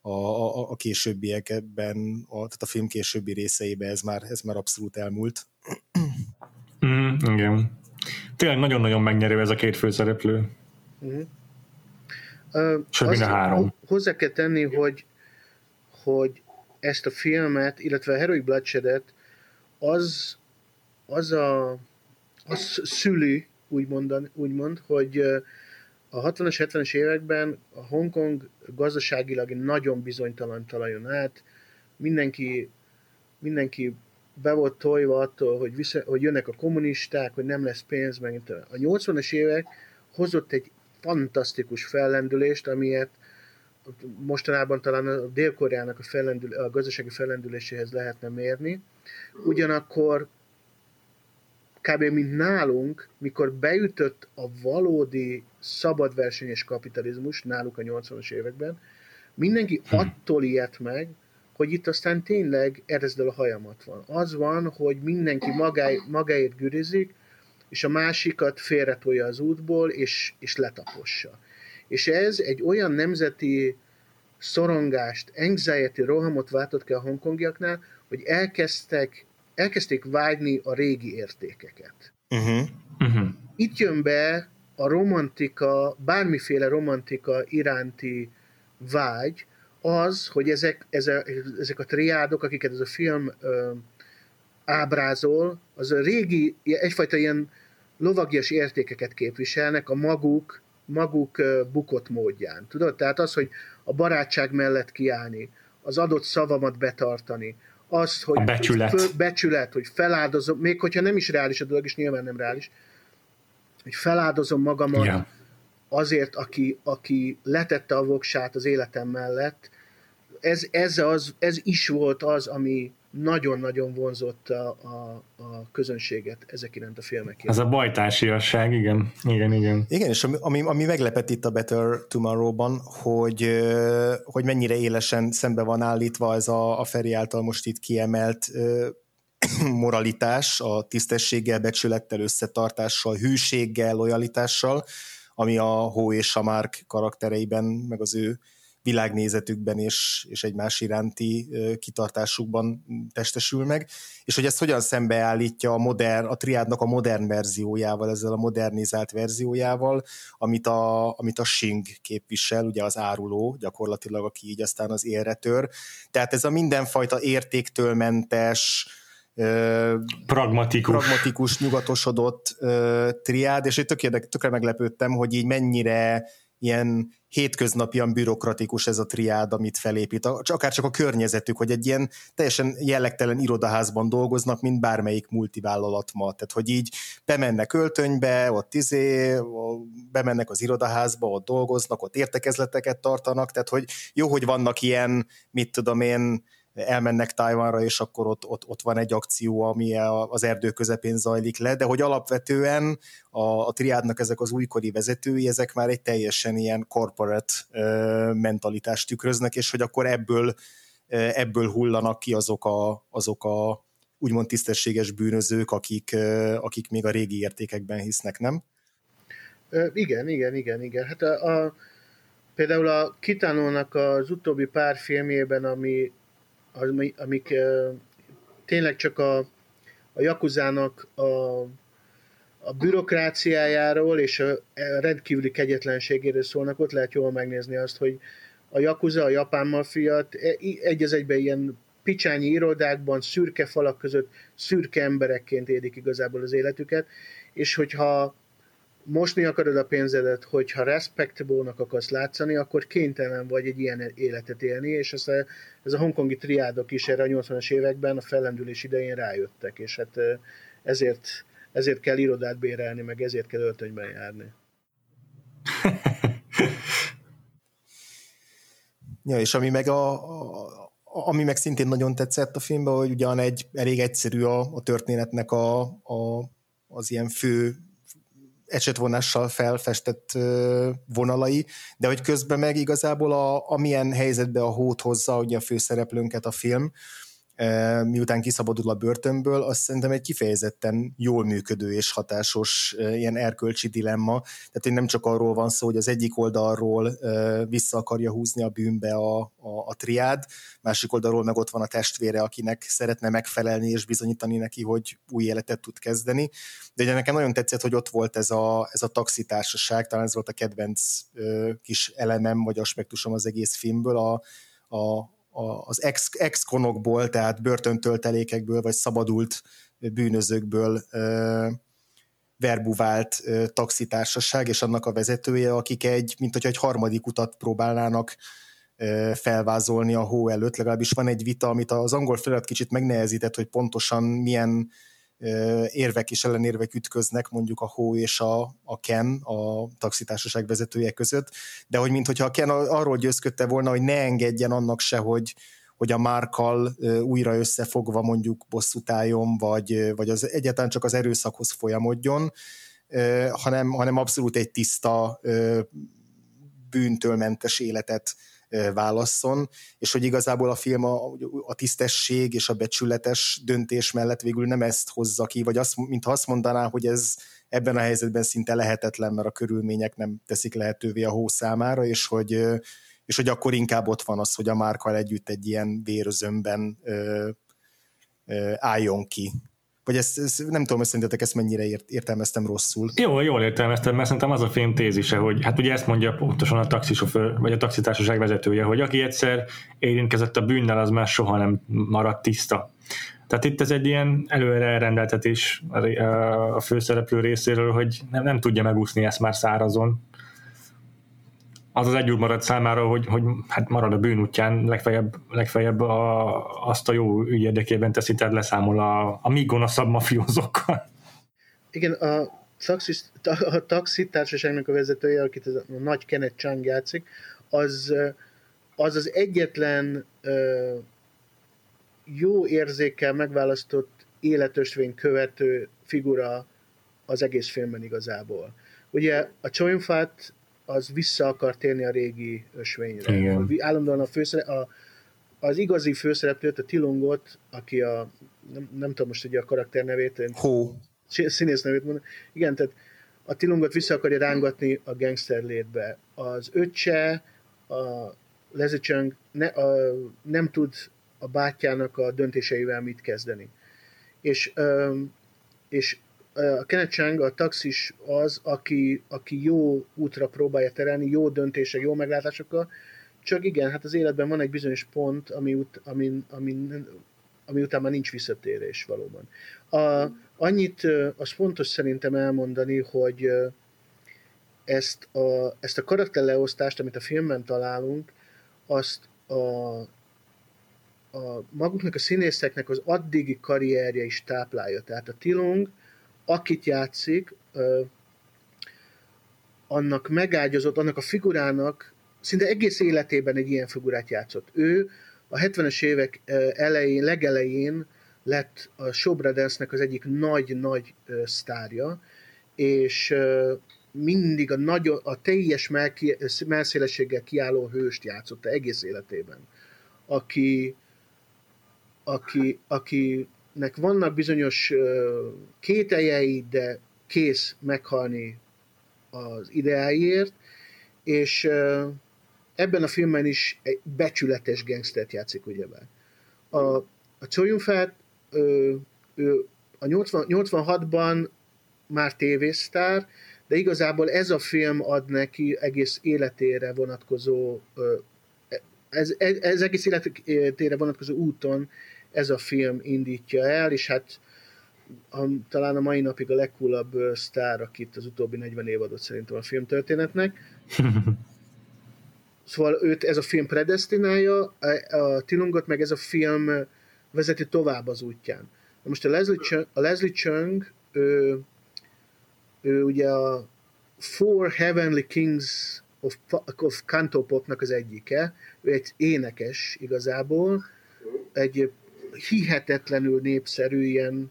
a, a, a későbbiekben, a, tehát a film későbbi részeiben ez már, ez már abszolút elmúlt. Mm, igen. Tényleg nagyon-nagyon megnyerő ez a két főszereplő. Mm. Uh, Sőt, a három. Hozzá kell tenni, hogy, hogy ezt a filmet, illetve a Heroic Bloodshed-et az, az a az szüli, úgymond, úgymond hogy a 60-as, 70-es években a Hongkong gazdaságilag nagyon bizonytalan talajon át, mindenki, mindenki be volt tojva attól, hogy, vissza, hogy jönnek a kommunisták, hogy nem lesz pénz, meg a 80-as évek hozott egy fantasztikus fellendülést, amiért mostanában talán a Dél-Koreának a, fellendül, a gazdasági fellendüléséhez lehetne mérni. Ugyanakkor kb. mint nálunk, mikor beütött a valódi szabadversenyes kapitalizmus, náluk a 80-as években, mindenki hm. attól ilyet meg, hogy itt aztán tényleg erezdel a hajamat van. Az van, hogy mindenki magáj, magáért gürizik, és a másikat félretolja az útból, és, és letapossa. És ez egy olyan nemzeti szorongást, anxiety rohamot váltott ki a hongkongiaknál, hogy elkezdtek elkezdték vágyni a régi értékeket. Uh-huh. Uh-huh. Itt jön be a romantika, bármiféle romantika iránti vágy, az, hogy ezek, ezek, ezek a triádok, akiket ez a film ö, ábrázol, az a régi, egyfajta ilyen lovagias értékeket képviselnek a maguk, maguk bukott módján. Tudod? Tehát az, hogy a barátság mellett kiállni, az adott szavamat betartani, azt, hogy a becsület. Föl, becsület, hogy feláldozom, még hogyha nem is reális a dolog, és nyilván nem reális, hogy feláldozom magamat yeah. azért, aki, aki letette a voksát az életem mellett, ez, ez, az, ez is volt az, ami, nagyon-nagyon vonzott a, a, a közönséget ezek iránt a filmek iránt. Ez a bajtársiasság, igen. Igen, igen. Igen, és ami, ami meglepett itt a Better Tomorrow-ban, hogy, hogy mennyire élesen szembe van állítva ez a, a Feri által most itt kiemelt moralitás, a tisztességgel, becsülettel, összetartással, hűséggel, lojalitással, ami a Hó és a Mark karaktereiben, meg az ő világnézetükben és, és egymás iránti kitartásukban testesül meg, és hogy ezt hogyan szembeállítja a, modern, a triádnak a modern verziójával, ezzel a modernizált verziójával, amit a, amit a Sing képvisel, ugye az áruló gyakorlatilag, aki így aztán az élre tör. Tehát ez a mindenfajta értéktől mentes, pragmatikus, pragmatikus nyugatosodott triád, és én tökre meglepődtem, hogy így mennyire ilyen hétköznapian bürokratikus ez a triád, amit felépít, akár csak a környezetük, hogy egy ilyen teljesen jellegtelen irodaházban dolgoznak, mint bármelyik multivállalat ma. Tehát, hogy így bemennek öltönybe, ott izé, bemennek az irodaházba, ott dolgoznak, ott értekezleteket tartanak, tehát, hogy jó, hogy vannak ilyen, mit tudom én, elmennek Tajvanra, és akkor ott, ott, ott van egy akció, ami az erdő közepén zajlik le, de hogy alapvetően a, a triádnak ezek az újkori vezetői, ezek már egy teljesen ilyen corporate mentalitást tükröznek, és hogy akkor ebből, ebből hullanak ki azok a, azok a úgymond tisztességes bűnözők, akik, akik még a régi értékekben hisznek, nem? Igen, igen, igen, igen. Hát a, a, például a Kitánónak az utóbbi pár filmjében, ami amik tényleg csak a, a Jakuzának a, a bürokráciájáról és a, a rendkívüli kegyetlenségéről szólnak, ott lehet jól megnézni azt, hogy a Yakuza, a japán mafiat e, egy az egyben ilyen picsányi irodákban, szürke falak között szürke emberekként élik igazából az életüket, és hogyha mosni akarod a pénzedet, hogyha respectable-nak akarsz látszani, akkor kénytelen vagy egy ilyen életet élni, és ez a, ez a hongkongi triádok is erre a 80-as években a fellendülés idején rájöttek, és hát ezért, ezért kell irodát bérelni, meg ezért kell öltönyben járni. ja, és ami meg a, a ami meg szintén nagyon tetszett a filmben, hogy ugyan egy elég egyszerű a, a történetnek a, a, az ilyen fő ecsetvonással felfestett vonalai, de hogy közben meg igazából a, amilyen helyzetbe a hót hozza ugye a főszereplőnket a film, miután kiszabadul a börtönből, azt szerintem egy kifejezetten jól működő és hatásos ilyen erkölcsi dilemma. Tehát hogy nem csak arról van szó, hogy az egyik oldalról vissza akarja húzni a bűnbe a, a, a triád, másik oldalról meg ott van a testvére, akinek szeretne megfelelni és bizonyítani neki, hogy új életet tud kezdeni. De ugye nekem nagyon tetszett, hogy ott volt ez a, ez a taxitársaság, talán ez volt a kedvenc kis elemem vagy aspektusom az egész filmből, a, a, az ex, ex-konokból, tehát börtöntöltelékekből, vagy szabadult bűnözőkből verbuvált taxitársaság, és annak a vezetője, akik egy, mint hogy egy harmadik utat próbálnának felvázolni a hó előtt, legalábbis van egy vita, amit az angol felirat kicsit megnehezített, hogy pontosan milyen érvek és ellenérvek ütköznek mondjuk a Hó és a, a Ken, a taxitársaság vezetője között, de hogy mintha a Ken arról győzködte volna, hogy ne engedjen annak se, hogy, hogy a Márkal újra összefogva mondjuk bosszút álljon, vagy, vagy az egyáltalán csak az erőszakhoz folyamodjon, hanem, hanem abszolút egy tiszta bűntől mentes életet válasszon, és hogy igazából a film a, a tisztesség és a becsületes döntés mellett végül nem ezt hozza ki, vagy azt, mintha azt mondaná, hogy ez ebben a helyzetben szinte lehetetlen, mert a körülmények nem teszik lehetővé a hó számára, és hogy, és hogy akkor inkább ott van az, hogy a márkal együtt egy ilyen vérözömben álljon ki vagy ezt, ezt nem tudom, hogy szerintetek ezt mennyire ért, értelmeztem rosszul. Jó, jól értelmeztem, mert szerintem az a film tézise, hogy hát ugye ezt mondja pontosan a taxisofőr, vagy a taxitársaság vezetője, hogy aki egyszer érintkezett a bűnnel, az már soha nem maradt tiszta. Tehát itt ez egy ilyen előre elrendeltetés a főszereplő részéről, hogy nem, nem tudja megúszni ezt már szárazon, az az egy marad számára, hogy, hogy hát marad a bűnútján, legfeljebb, legfeljebb a, azt a jó ügy érdekében teszi, tehát leszámol a, a még gonoszabb mafiózókkal. Igen, a, taxis, a taxi társaságnak a vezetője, akit a nagy Kenneth Chang játszik, az az, az egyetlen ö, jó érzékkel megválasztott életösvény követő figura az egész filmben igazából. Ugye a Choyunfat az vissza akar térni a régi ösvényre. Igen. Állandóan a, főszere, a az igazi főszereplőt, a Tilongot, aki a, nem, nem tudom most ugye a karakter nevét, Hó. Színész nevét mondani. Igen, tehát a Tilongot vissza akarja rángatni a gangster létbe. Az öccse, a Leslie Chung ne, a, nem tud a bátyjának a döntéseivel mit kezdeni. És, és a Kenneth Chang, a taxis az, aki, aki jó útra próbálja terelni, jó döntése, jó meglátásokkal, csak igen, hát az életben van egy bizonyos pont, ami, ut, ami, ami, ami után már nincs visszatérés valóban. A, annyit az fontos szerintem elmondani, hogy ezt a, ezt a karakterleosztást, amit a filmben találunk, azt a, a maguknak a színészeknek az addigi karrierje is táplálja. Tehát a Tilong, akit játszik, annak megágyazott, annak a figurának szinte egész életében egy ilyen figurát játszott. Ő a 70-es évek elején, legelején lett a Brothers-nek az egyik nagy-nagy sztárja, és mindig a, nagy, a teljes melszélességgel kiálló hőst játszotta egész életében, aki, aki, akinek vannak bizonyos kételjei, de kész meghalni az ideáiért, és ebben a filmben is egy becsületes gangstert játszik, ugyebár. A, a Choyun-Fat, ő, ő a 80, 86-ban már tévésztár, de igazából ez a film ad neki egész életére vonatkozó ez, ez, ez egész életére vonatkozó úton ez a film indítja el, és hát a, talán a mai napig a legkúlabb sztár, akit az utóbbi 40 év adott szerintem a filmtörténetnek. Szóval őt ez a film predestinálja, a Tilungot meg ez a film vezeti tovább az útján. Na most a Leslie Chung, a Leslie Chung ő, ő ugye a Four Heavenly Kings of, of Cantopopnak az egyike, ő egy énekes igazából, egy hihetetlenül népszerű ilyen,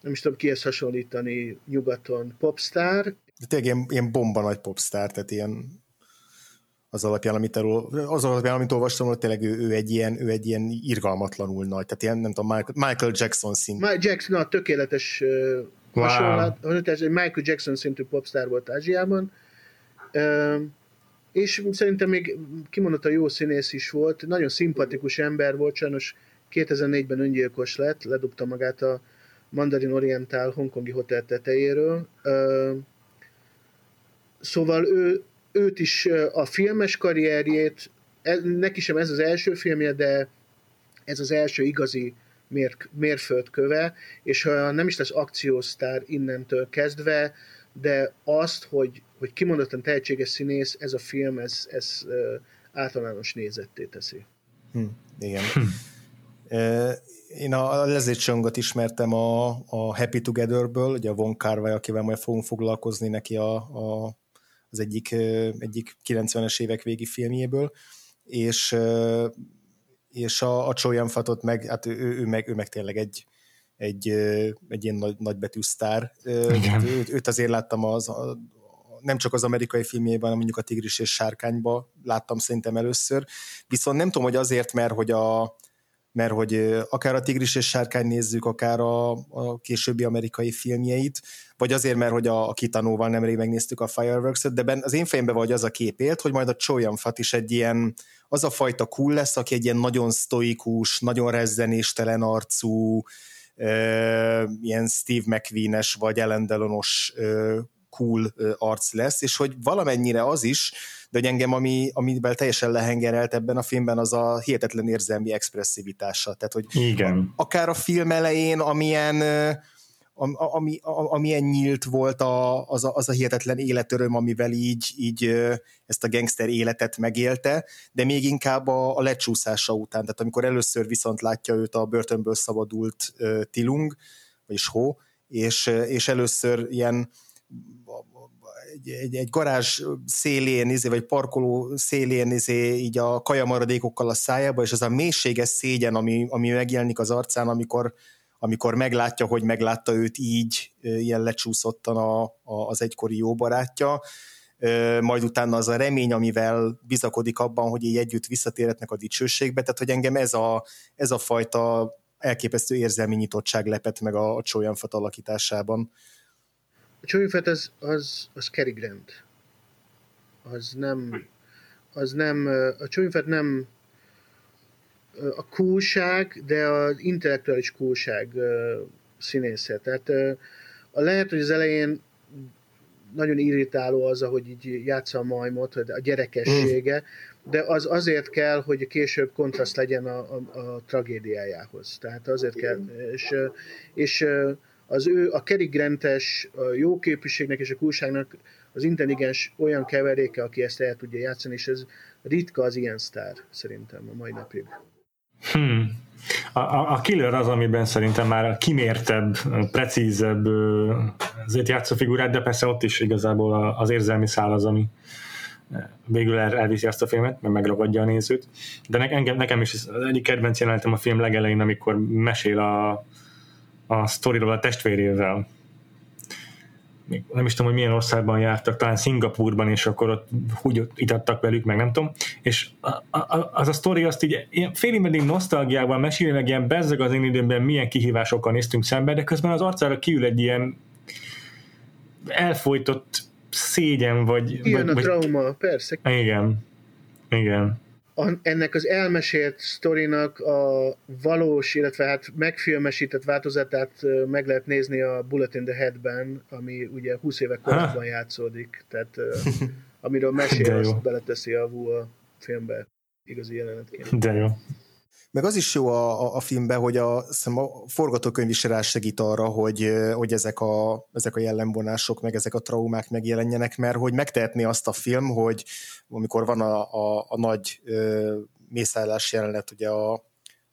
nem is tudom kihez hasonlítani nyugaton, popstar. De tényleg ilyen, ilyen bomba nagy popstar, tehát ilyen az alapján, amit, erről, az alapján, amit olvastam, hogy tényleg ő, ő, egy ilyen, ő egy ilyen irgalmatlanul nagy, tehát ilyen, nem tudom, Michael Jackson szint. Michael Jackson, a tökéletes wow. hasonlat, Michael Jackson szintű popstar volt Ázsiában, és szerintem még kimondott a jó színész is volt, nagyon szimpatikus ember volt, sajnos 2004-ben öngyilkos lett, ledobta magát a Mandarin Oriental hongkongi hotel tetejéről. Szóval ő, őt is a filmes karrierjét, neki sem ez az első filmje, de ez az első igazi mér, mérföldköve, és ha nem is lesz akciósztár innentől kezdve, de azt, hogy, hogy kimondottan tehetséges színész, ez a film, ez, ez általános nézetté teszi. Hm, igen. Hm. Én a Leslie Chungot ismertem a, a Happy Together-ből, ugye a Von Carvey, akivel majd fogunk foglalkozni neki a, a az egyik, egyik 90-es évek végi filmjéből, és, és a, a Choyan Fatot meg, hát ő, ő, meg, ő meg tényleg egy, egy, egy ilyen nagy, nagybetű sztár. Őt, őt azért láttam az, a, nem csak az amerikai filmjében, hanem mondjuk a Tigris és Sárkányba láttam szerintem először. Viszont nem tudom, hogy azért, mert hogy a, mert hogy akár a Tigris és Sárkány nézzük, akár a, a későbbi amerikai filmjeit, vagy azért, mert hogy a, a Kitanóval nemrég megnéztük a Fireworks-et, de ben, az én fejemben vagy az a kép élt, hogy majd a Choyan Fat is egy ilyen, az a fajta cool lesz, aki egy ilyen nagyon sztoikus, nagyon rezzenéstelen arcú, euh, ilyen Steve McQueen-es vagy Ellen Delonos cool arc lesz, és hogy valamennyire az is, de hogy engem, ami, amivel teljesen lehengerelt ebben a filmben, az a hihetetlen érzelmi expresszivitása. Tehát, hogy Igen. akár a film elején, amilyen ami, amilyen nyílt volt a, az, a, az a hihetetlen életöröm, amivel így, így ezt a gangster életet megélte, de még inkább a, a lecsúszása után, tehát amikor először viszont látja őt a börtönből szabadult uh, Tilung, vagyis Ho, és, és először ilyen egy, egy, egy garázs szélén, izé, vagy parkoló szélén izé, így a kajamaradékokkal a szájába, és az a mélységes szégyen, ami, ami megjelenik az arcán, amikor, amikor meglátja, hogy meglátta őt így, ilyen lecsúszottan a, a, az egykori jó barátja, majd utána az a remény, amivel bizakodik abban, hogy így együtt visszatérhetnek a dicsőségbe, tehát hogy engem ez a, ez a fajta elképesztő érzelmi nyitottság lepett meg a, a Csójanfat alakításában. A Csójanfat az, az, az Cary Grant. Az nem, az nem, a Csójanfat nem a coolság, de az intellektuális coolság színésze. Tehát a lehet, hogy az elején nagyon irritáló az, ahogy így játsza a majmot, a gyerekessége, de az azért kell, hogy később kontraszt legyen a, a, a tragédiájához. Tehát azért kell, és, és az ő, a a jó képviségnek és a kulságnak az intelligens olyan keveréke, aki ezt el tudja játszani, és ez ritka az ilyen sztár, szerintem a mai napig. Hmm. A, a, a killer az, amiben szerintem már kimértebb, precízebb azért játszó figurát, de persze ott is igazából az érzelmi szál az, ami végül el, elviszi azt a filmet, mert megragadja a nézőt. De ne, engem, nekem is az egyik kedvenc jelenetem a film legelején, amikor mesél a, a sztoriról a testvérével, még nem is tudom, hogy milyen országban jártak, talán Szingapurban, és akkor ott úgy itattak velük, meg nem tudom, és a, a, az a sztori azt így félig meddig nosztalgiával meséli, meg ilyen bezzeg az én időmben milyen kihívásokkal néztünk szembe, de közben az arcára kiül egy ilyen elfolytott szégyen, vagy... Ilyen vagy, a trauma, persze. Igen, igen a, ennek az elmesélt sztorinak a valós, illetve hát megfilmesített változatát meg lehet nézni a Bullet in the Headben, ami ugye 20 évek korábban játszódik, tehát amiről mesél, azt beleteszi a Wu a filmbe igazi jelenetként. De jó. Meg az is jó a, a, a filmben, hogy a, a forgatókönyv is segít arra, hogy, hogy ezek, a, ezek a jellemvonások, meg ezek a traumák megjelenjenek, mert hogy megtehetné azt a film, hogy amikor van a, a, a nagy ö, mészállás jelenet ugye a,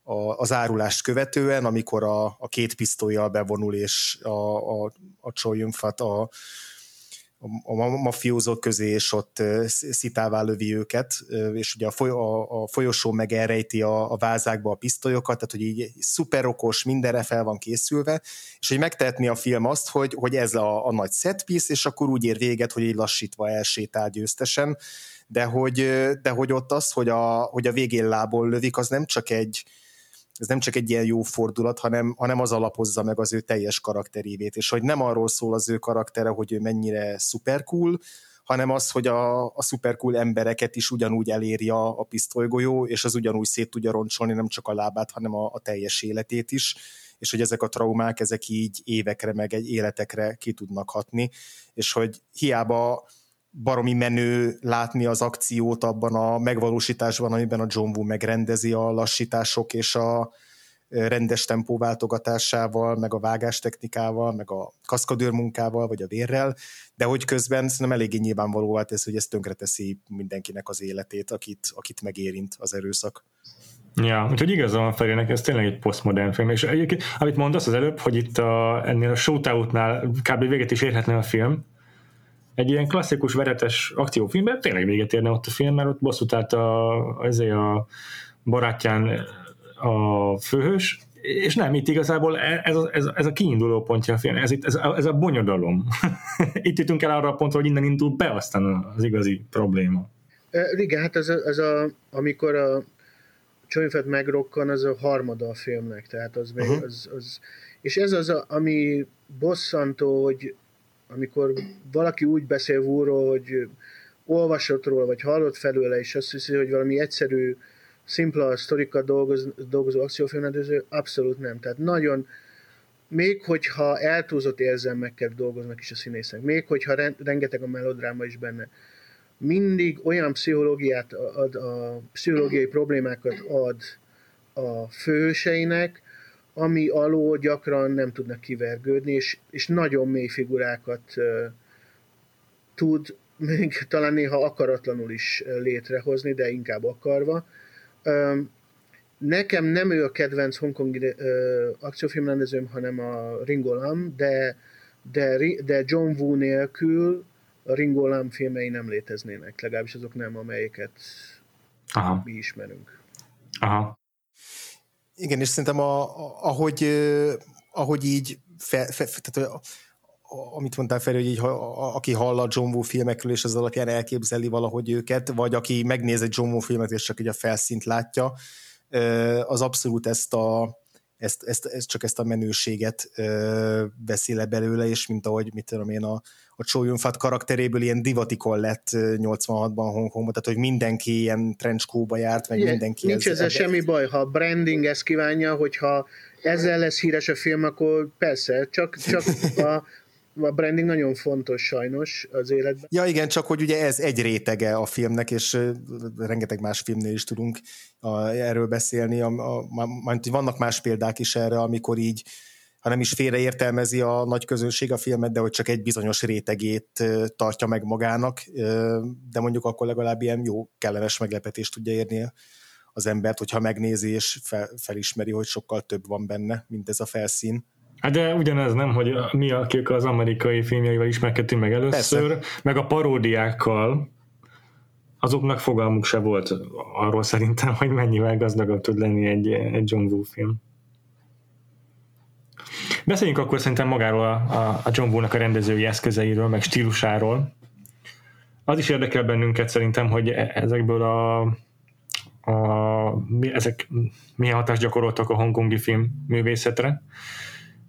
a, az árulást követően, amikor a, a két pisztolyjal bevonul, és a, a, a Choyunfat a, a mafiózók közé, és ott szitává lövi őket, és ugye a, foly, a, a folyosó meg elrejti a, a vázákba a pisztolyokat, tehát hogy így szuper okos, mindenre fel van készülve, és hogy megtehetni a film azt, hogy, hogy ez a, a nagy setpiece, és akkor úgy ér véget, hogy így lassítva elsétál győztesen, de hogy, de hogy ott az, hogy a, hogy a végén lából lövik, az nem csak egy, ez nem csak egy ilyen jó fordulat, hanem, hanem az alapozza meg az ő teljes karakterévét, és hogy nem arról szól az ő karaktere, hogy ő mennyire szuper cool, hanem az, hogy a, a szuper cool embereket is ugyanúgy eléri a, a pisztolygolyó, és az ugyanúgy szét tudja roncsolni nem csak a lábát, hanem a, a teljes életét is, és hogy ezek a traumák, ezek így évekre, meg egy életekre ki tudnak hatni, és hogy hiába baromi menő látni az akciót abban a megvalósításban, amiben a John Woo megrendezi a lassítások és a rendes tempó váltogatásával, meg a vágástechnikával, meg a kaszkadőr munkával, vagy a vérrel, de hogy közben nem eléggé nyilvánvaló volt ez, hogy ez tönkreteszi mindenkinek az életét, akit, akit megérint az erőszak. Ja, úgyhogy igazán van Ferinek, ez tényleg egy posztmodern film, és egyébként, amit mondasz az előbb, hogy itt a, ennél a shootoutnál kb. véget is érhetne a film, egy ilyen klasszikus veretes akciófilmben tényleg véget érne ott a film, mert ott bosszút állt a, azért a barátján a főhős, és nem, itt igazából ez a, ez, ez a kiinduló pontja a film, ez, itt, ez, a, ez a bonyodalom. itt jutunk el arra a pontra, hogy innen indul be aztán az igazi probléma. E, igen, hát ez a, ez a amikor a Csonyfet megrokkan, az a harmada a filmnek, tehát az még, uh-huh. az, az, és ez az, a, ami bosszantó, hogy amikor valaki úgy beszél Vúról, hogy olvasott róla, vagy hallott felőle, és azt hiszi, hogy valami egyszerű, szimpla sztorikat dolgoz, dolgozó akciófilmrendező, abszolút nem. Tehát nagyon, még hogyha eltúlzott érzelmekkel dolgoznak is a színészek, még hogyha rengeteg a melodráma is benne, mindig olyan pszichológiát ad, a pszichológiai problémákat ad a főseinek, ami alól gyakran nem tudnak kivergődni, és, és nagyon mély figurákat uh, tud még talán néha akaratlanul is létrehozni, de inkább akarva. Um, nekem nem ő a kedvenc hongkongi uh, akciófilmrendezőm, hanem a Ringo Lam, de de, de John Woo nélkül a Ringo Lam filmei nem léteznének, legalábbis azok nem, amelyeket Aha. mi ismerünk. Aha. Igen, és szerintem a, a, ahogy, ahogy így fe, fe, tehát amit mondtál fel, hogy így, ha, a, aki hall a John Woo filmekről, és az alapján elképzeli valahogy őket, vagy aki megnéz egy John Woo filmet, és csak így a felszínt látja, az abszolút ezt a ezt, ezt, ezt csak ezt a menőséget veszi le belőle, és mint ahogy, mit tudom én, a, Yun Fat karakteréből ilyen divatikon lett 86-ban Hongkongban, tehát hogy mindenki ilyen trenchkóba járt, meg Igen, mindenki... Nincs ezzel ez, semmi baj, ha a branding ezt kívánja, hogyha ezzel lesz híres a film, akkor persze, csak, csak a, a branding nagyon fontos sajnos az életben. Ja igen, csak hogy ugye ez egy rétege a filmnek, és rengeteg más filmnél is tudunk a, erről beszélni, a, a, a, vannak más példák is erre, amikor így ha nem is félreértelmezi a nagy közönség a filmet, de hogy csak egy bizonyos rétegét tartja meg magának, de mondjuk akkor legalább ilyen jó, kellemes meglepetést tudja érni az embert, hogyha megnézi és fel, felismeri, hogy sokkal több van benne, mint ez a felszín. Hát de ugyanez nem, hogy mi, akik az amerikai filmjeivel ismerkedtünk meg először, Persze. meg a paródiákkal, azoknak fogalmuk se volt arról szerintem, hogy mennyivel gazdagabb tud lenni egy, egy John Woo film. Beszéljünk akkor szerintem magáról a, a, John Woo-nak a rendezői eszközeiről, meg stílusáról. Az is érdekel bennünket szerintem, hogy e, ezekből a, a mi, ezek milyen hatást gyakoroltak a hongkongi film művészetre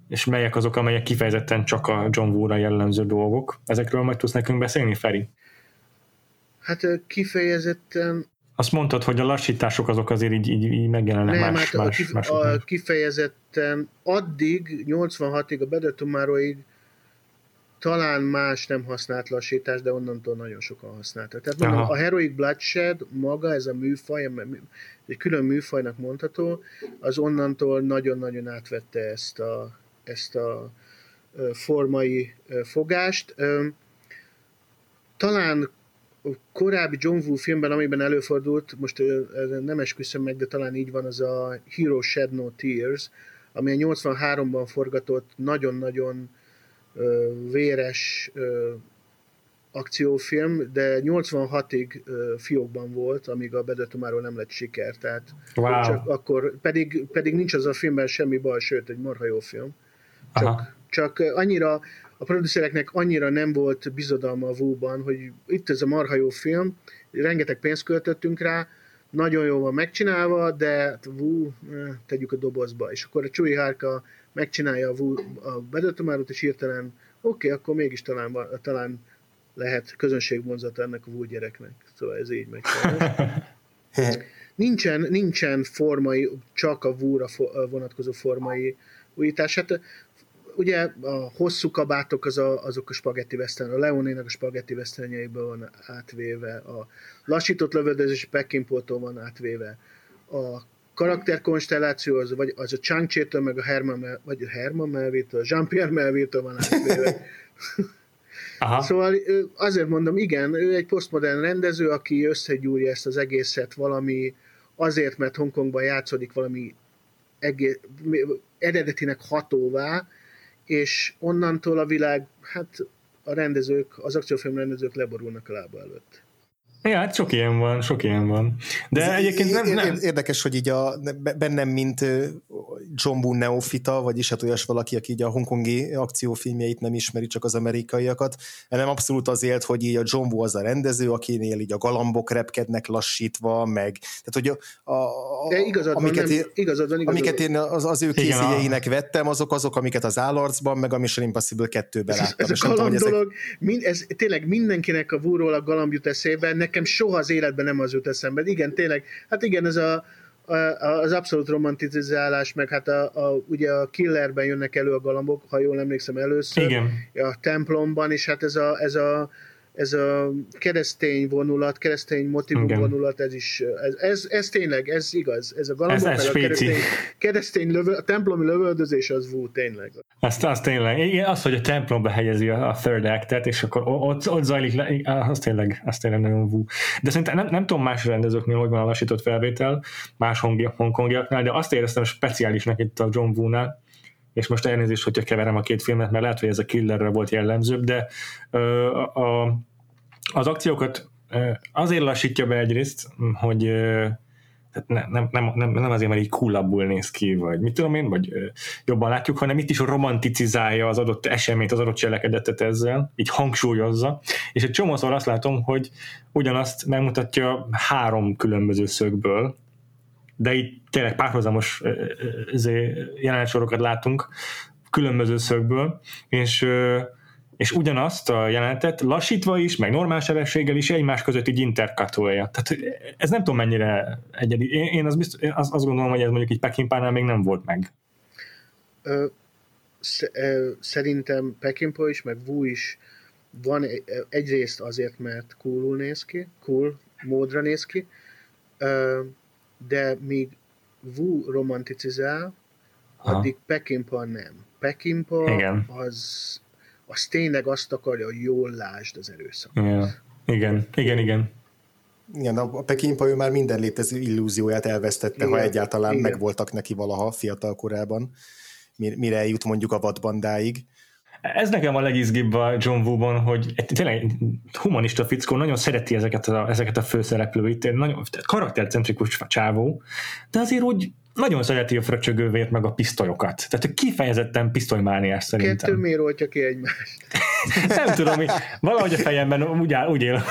és melyek azok, amelyek kifejezetten csak a John Woo-ra jellemző dolgok. Ezekről majd tudsz nekünk beszélni, Feri? Hát kifejezetten... Azt mondtad, hogy a lassítások azok azért így, így, így megjelennek Nem, más, hát más, a, kif- más, a kifejezetten addig, 86-ig, a Better Tomorrow-ig talán más nem használt lassítás, de onnantól nagyon sokan használtak. Tehát mondom, a Heroic Bloodshed maga, ez a műfaj, egy külön műfajnak mondható, az onnantól nagyon-nagyon átvette ezt a, ezt a formai fogást. Talán korábbi John Woo filmben, amiben előfordult, most nem esküszöm meg, de talán így van, az a Hero Shed No Tears, ami a 83-ban forgatott nagyon-nagyon véres akciófilm, de 86-ig fiókban volt, amíg a Bedetomáról nem lett siker, tehát wow. csak akkor, pedig, pedig nincs az a filmben semmi baj, sőt, egy marha jó film. Csak, csak annyira, a producereknek annyira nem volt bizodalma a Wu-ban, hogy itt ez a marha jó film, rengeteg pénzt költöttünk rá, nagyon jól van megcsinálva, de hát Wu, eh, tegyük a dobozba. És akkor a Csui Hárka megcsinálja a, Wu, a Bedötömárot, és hirtelen oké, okay, akkor mégis talán, talán lehet közönségvonzata ennek a Wu gyereknek. Szóval ez így megy. nincsen, nincsen formai, csak a Wu-ra vonatkozó formai újítás. Hát ugye a hosszú kabátok az a, azok a spagetti western, a Leonének a spagetti westernjeiből van átvéve, a lassított lövöldözés Pekkinpoltól van átvéve, a karakterkonstelláció az, vagy az a chang meg a Herman, vagy a Herman Melville-től, Jean-Pierre Melville-től van átvéve. Aha. Szóval azért mondom, igen, ő egy posztmodern rendező, aki összegyúrja ezt az egészet valami azért, mert Hongkongban játszódik valami egész, eredetinek hatóvá, és onnantól a világ, hát a rendezők, az akciófilm rendezők leborulnak a lába előtt. Ja, hát sok ilyen van, sok ilyen van. De Ez egyébként nem, nem... Érdekes, hogy így a, bennem, mint John Boone neofita, vagyis hát olyas valaki, aki így a hongkongi akciófilmjeit nem ismeri, csak az amerikaiakat, nem abszolút azért, hogy így a John Woo az a rendező, akinél így a galambok repkednek lassítva, meg, tehát hogy a, a, De igazad amiket, van, nem, igazad van, igazad amiket én az, az ő készügyeinek vettem, azok azok, amiket az Állarcban, meg a Mission Impossible 2-ben láttam. Ez, ez a galamb dolog, ezek... mind, ez tényleg mindenkinek a Woo-ról a galamb jut eszébe, nekem soha az életben nem az jut eszembe. Igen, tényleg, hát igen, ez a, a, az abszolút romantizálás, meg hát a, a, ugye a Killerben jönnek elő a galambok, ha jól emlékszem először. Igen. A templomban, és hát ez a, ez a ez a keresztény vonulat, keresztény motivum Igen. vonulat, ez is, ez, ez, ez tényleg, ez igaz, ez a galambok, ez, ez a keresztény, keresztény lövö, a templomi lövöldözés az vú, tényleg. Azt, az tényleg, igen, az, hogy a templomba helyezi a, a third actet, és akkor ott, ott zajlik le, az tényleg, az tényleg nagyon vú. De szerintem nem, nem tudom más rendezőknél, hogy van a lassított felvétel, más hongkongiaknál, de azt éreztem speciálisnak itt a John Woo-nál, és most elnézést, hogyha keverem a két filmet, mert lehet, hogy ez a killerre volt jellemzőbb, de a, az akciókat azért lassítja be egyrészt, hogy tehát nem, nem, nem, nem azért, mert így coolabbul néz ki, vagy mit tudom én, vagy jobban látjuk, hanem itt is romanticizálja az adott eseményt, az adott cselekedetet ezzel, így hangsúlyozza, és egy csomószor azt látom, hogy ugyanazt megmutatja három különböző szögből, de itt tényleg párhuzamos jelenetsorokat látunk különböző szögből, és és ugyanazt a jelenetet lassítva is, meg normál sebességgel is egymás között így interkatolja. Tehát ez nem tudom mennyire egyedi. Én, én, az biztos, én azt, gondolom, hogy ez mondjuk egy Pekinpánál még nem volt meg. Szerintem Pekinpó is, meg Wu is van egyrészt azért, mert coolul néz ki, cool módra néz ki, de míg Wu romanticizál, addig Pekinpa nem. Pekinpa az az tényleg azt akarja, hogy jól lásd az erőszak. Igen, igen, igen. Igen, a Pekinpa ő már minden létező illúzióját elvesztette, igen, ha egyáltalán igen. megvoltak neki valaha fiatal korában, mire eljut mondjuk a vadbandáig. Ez nekem a legizgibb a John Woo-ban, hogy tényleg humanista fickó, nagyon szereti ezeket a, ezeket a főszereplőit, nagyon karaktercentrikus csávó, de azért úgy nagyon szereti a fröcsögővért meg a pisztolyokat. Tehát kifejezetten pisztolymániás szerintem. Kettő miért oltja ki egymást? Nem tudom, hogy valahogy a fejemben úgy, áll, úgy él,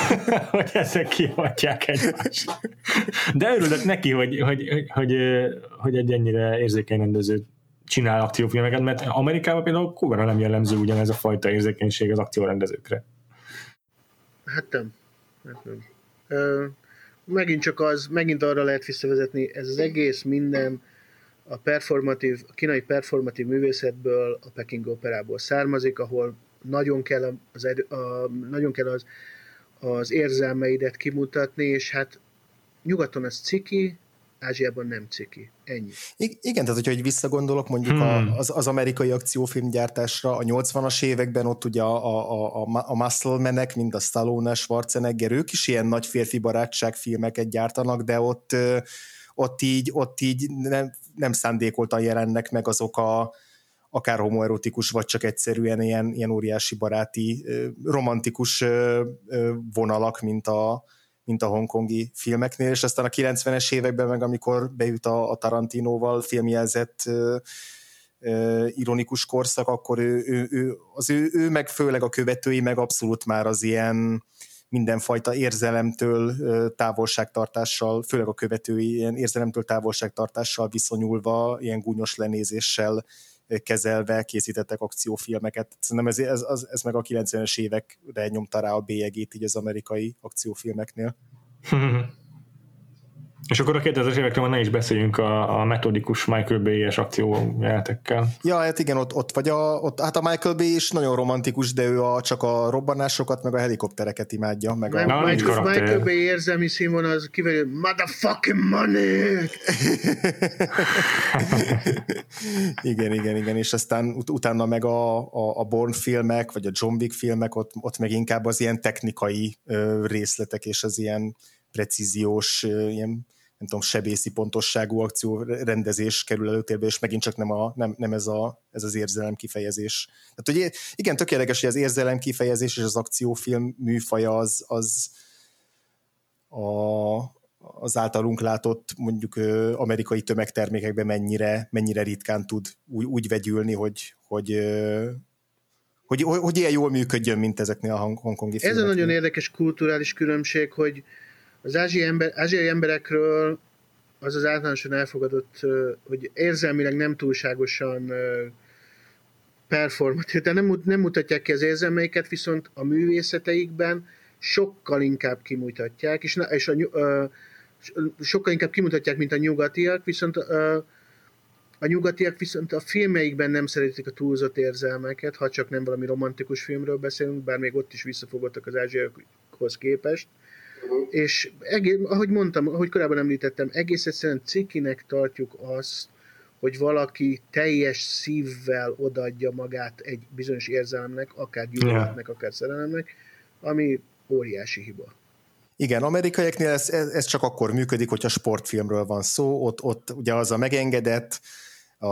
hogy ezek kihatják egymást. De örülök neki, hogy, hogy, hogy, hogy, hogy egy ennyire érzékeny rendező csinál akciófilmeket, mert Amerikában például kurva nem jellemző ugyanez a fajta érzékenység az akciórendezőkre. Hát nem. Hát nem. Ö, megint csak az, megint arra lehet visszavezetni, ez az egész minden a performatív, a kínai performatív művészetből, a Peking operából származik, ahol nagyon kell az, a, nagyon kell az, az érzelmeidet kimutatni, és hát nyugaton az ciki, Ázsiában nem ciki. Ennyi. I- igen, tehát hogyha egy visszagondolok mondjuk hmm. az, az amerikai akciófilmgyártásra, a 80-as években ott ugye a, a, a, a Muscle menek, mind a Stallone, Schwarzenegger, ők is ilyen nagy férfi barátság filmeket gyártanak, de ott, ott így, ott így nem, nem szándékoltan jelennek meg azok a, akár homoerotikus, vagy csak egyszerűen ilyen, ilyen óriási baráti, romantikus vonalak, mint a, mint a hongkongi filmeknél, és aztán a 90-es években meg, amikor beüt a, a Tarantinóval filmjelzett ö, ö, ironikus korszak, akkor ő, ő, ő, az ő, ő meg főleg a követői meg abszolút már az ilyen mindenfajta érzelemtől távolságtartással, főleg a követői ilyen érzelemtől távolságtartással viszonyulva, ilyen gúnyos lenézéssel kezelve készítettek akciófilmeket. Szerintem ez, ez, ez, ez meg a 90-es évekre nyomta rá a bélyegét így az amerikai akciófilmeknél. És akkor a 2000-es évekről ne is beszéljünk a, a metodikus Michael Bay-es akciójátekkel. Ja, hát igen, ott, ott vagy a, ott, hát a Michael Bay is nagyon romantikus, de ő a, csak a robbanásokat, meg a helikoptereket imádja. Meg a, Na, Michael, Michael Bay érzelmi színvonal az kivel, motherfucking money! igen, igen, igen, és aztán ut- utána meg a, a, a Bourne filmek, vagy a John Wick filmek, ott, ott meg inkább az ilyen technikai ö, részletek, és az ilyen precíziós, ö, ilyen nem tudom, sebészi pontosságú akció rendezés kerül előtérbe, és megint csak nem, a, nem, nem ez, a, ez az érzelem kifejezés. Tehát, hogy igen, tökéletes, hogy az érzelem kifejezés és az akciófilm műfaja az, az a, az általunk látott mondjuk amerikai tömegtermékekben mennyire, mennyire ritkán tud úgy, úgy vegyülni, hogy, hogy, hogy, hogy, hogy ilyen jól működjön, mint ezeknél a hongkongi filmeknél. Ez a nagyon érdekes kulturális különbség, hogy az ázsiai, ember, ázsiai emberekről az az általánosan elfogadott, hogy érzelmileg nem túlságosan performatív, de nem, nem mutatják ki az érzelmeiket, viszont a művészeteikben sokkal inkább kimutatják, és, és a, sokkal inkább kimutatják, mint a nyugatiak, viszont a, a nyugatiak viszont a filmeikben nem szeretik a túlzott érzelmeket, ha csak nem valami romantikus filmről beszélünk, bár még ott is visszafogottak az ázsiakhoz képest. És egész, ahogy mondtam, ahogy korábban említettem, egész egyszerűen cikinek tartjuk azt, hogy valaki teljes szívvel odaadja magát egy bizonyos érzelemnek, akár gyűlöletnek, akár szerelemnek, ami óriási hiba. Igen, amerikaiaknél ez, ez, ez csak akkor működik, hogyha sportfilmről van szó, ott, ott ugye az a megengedett, a,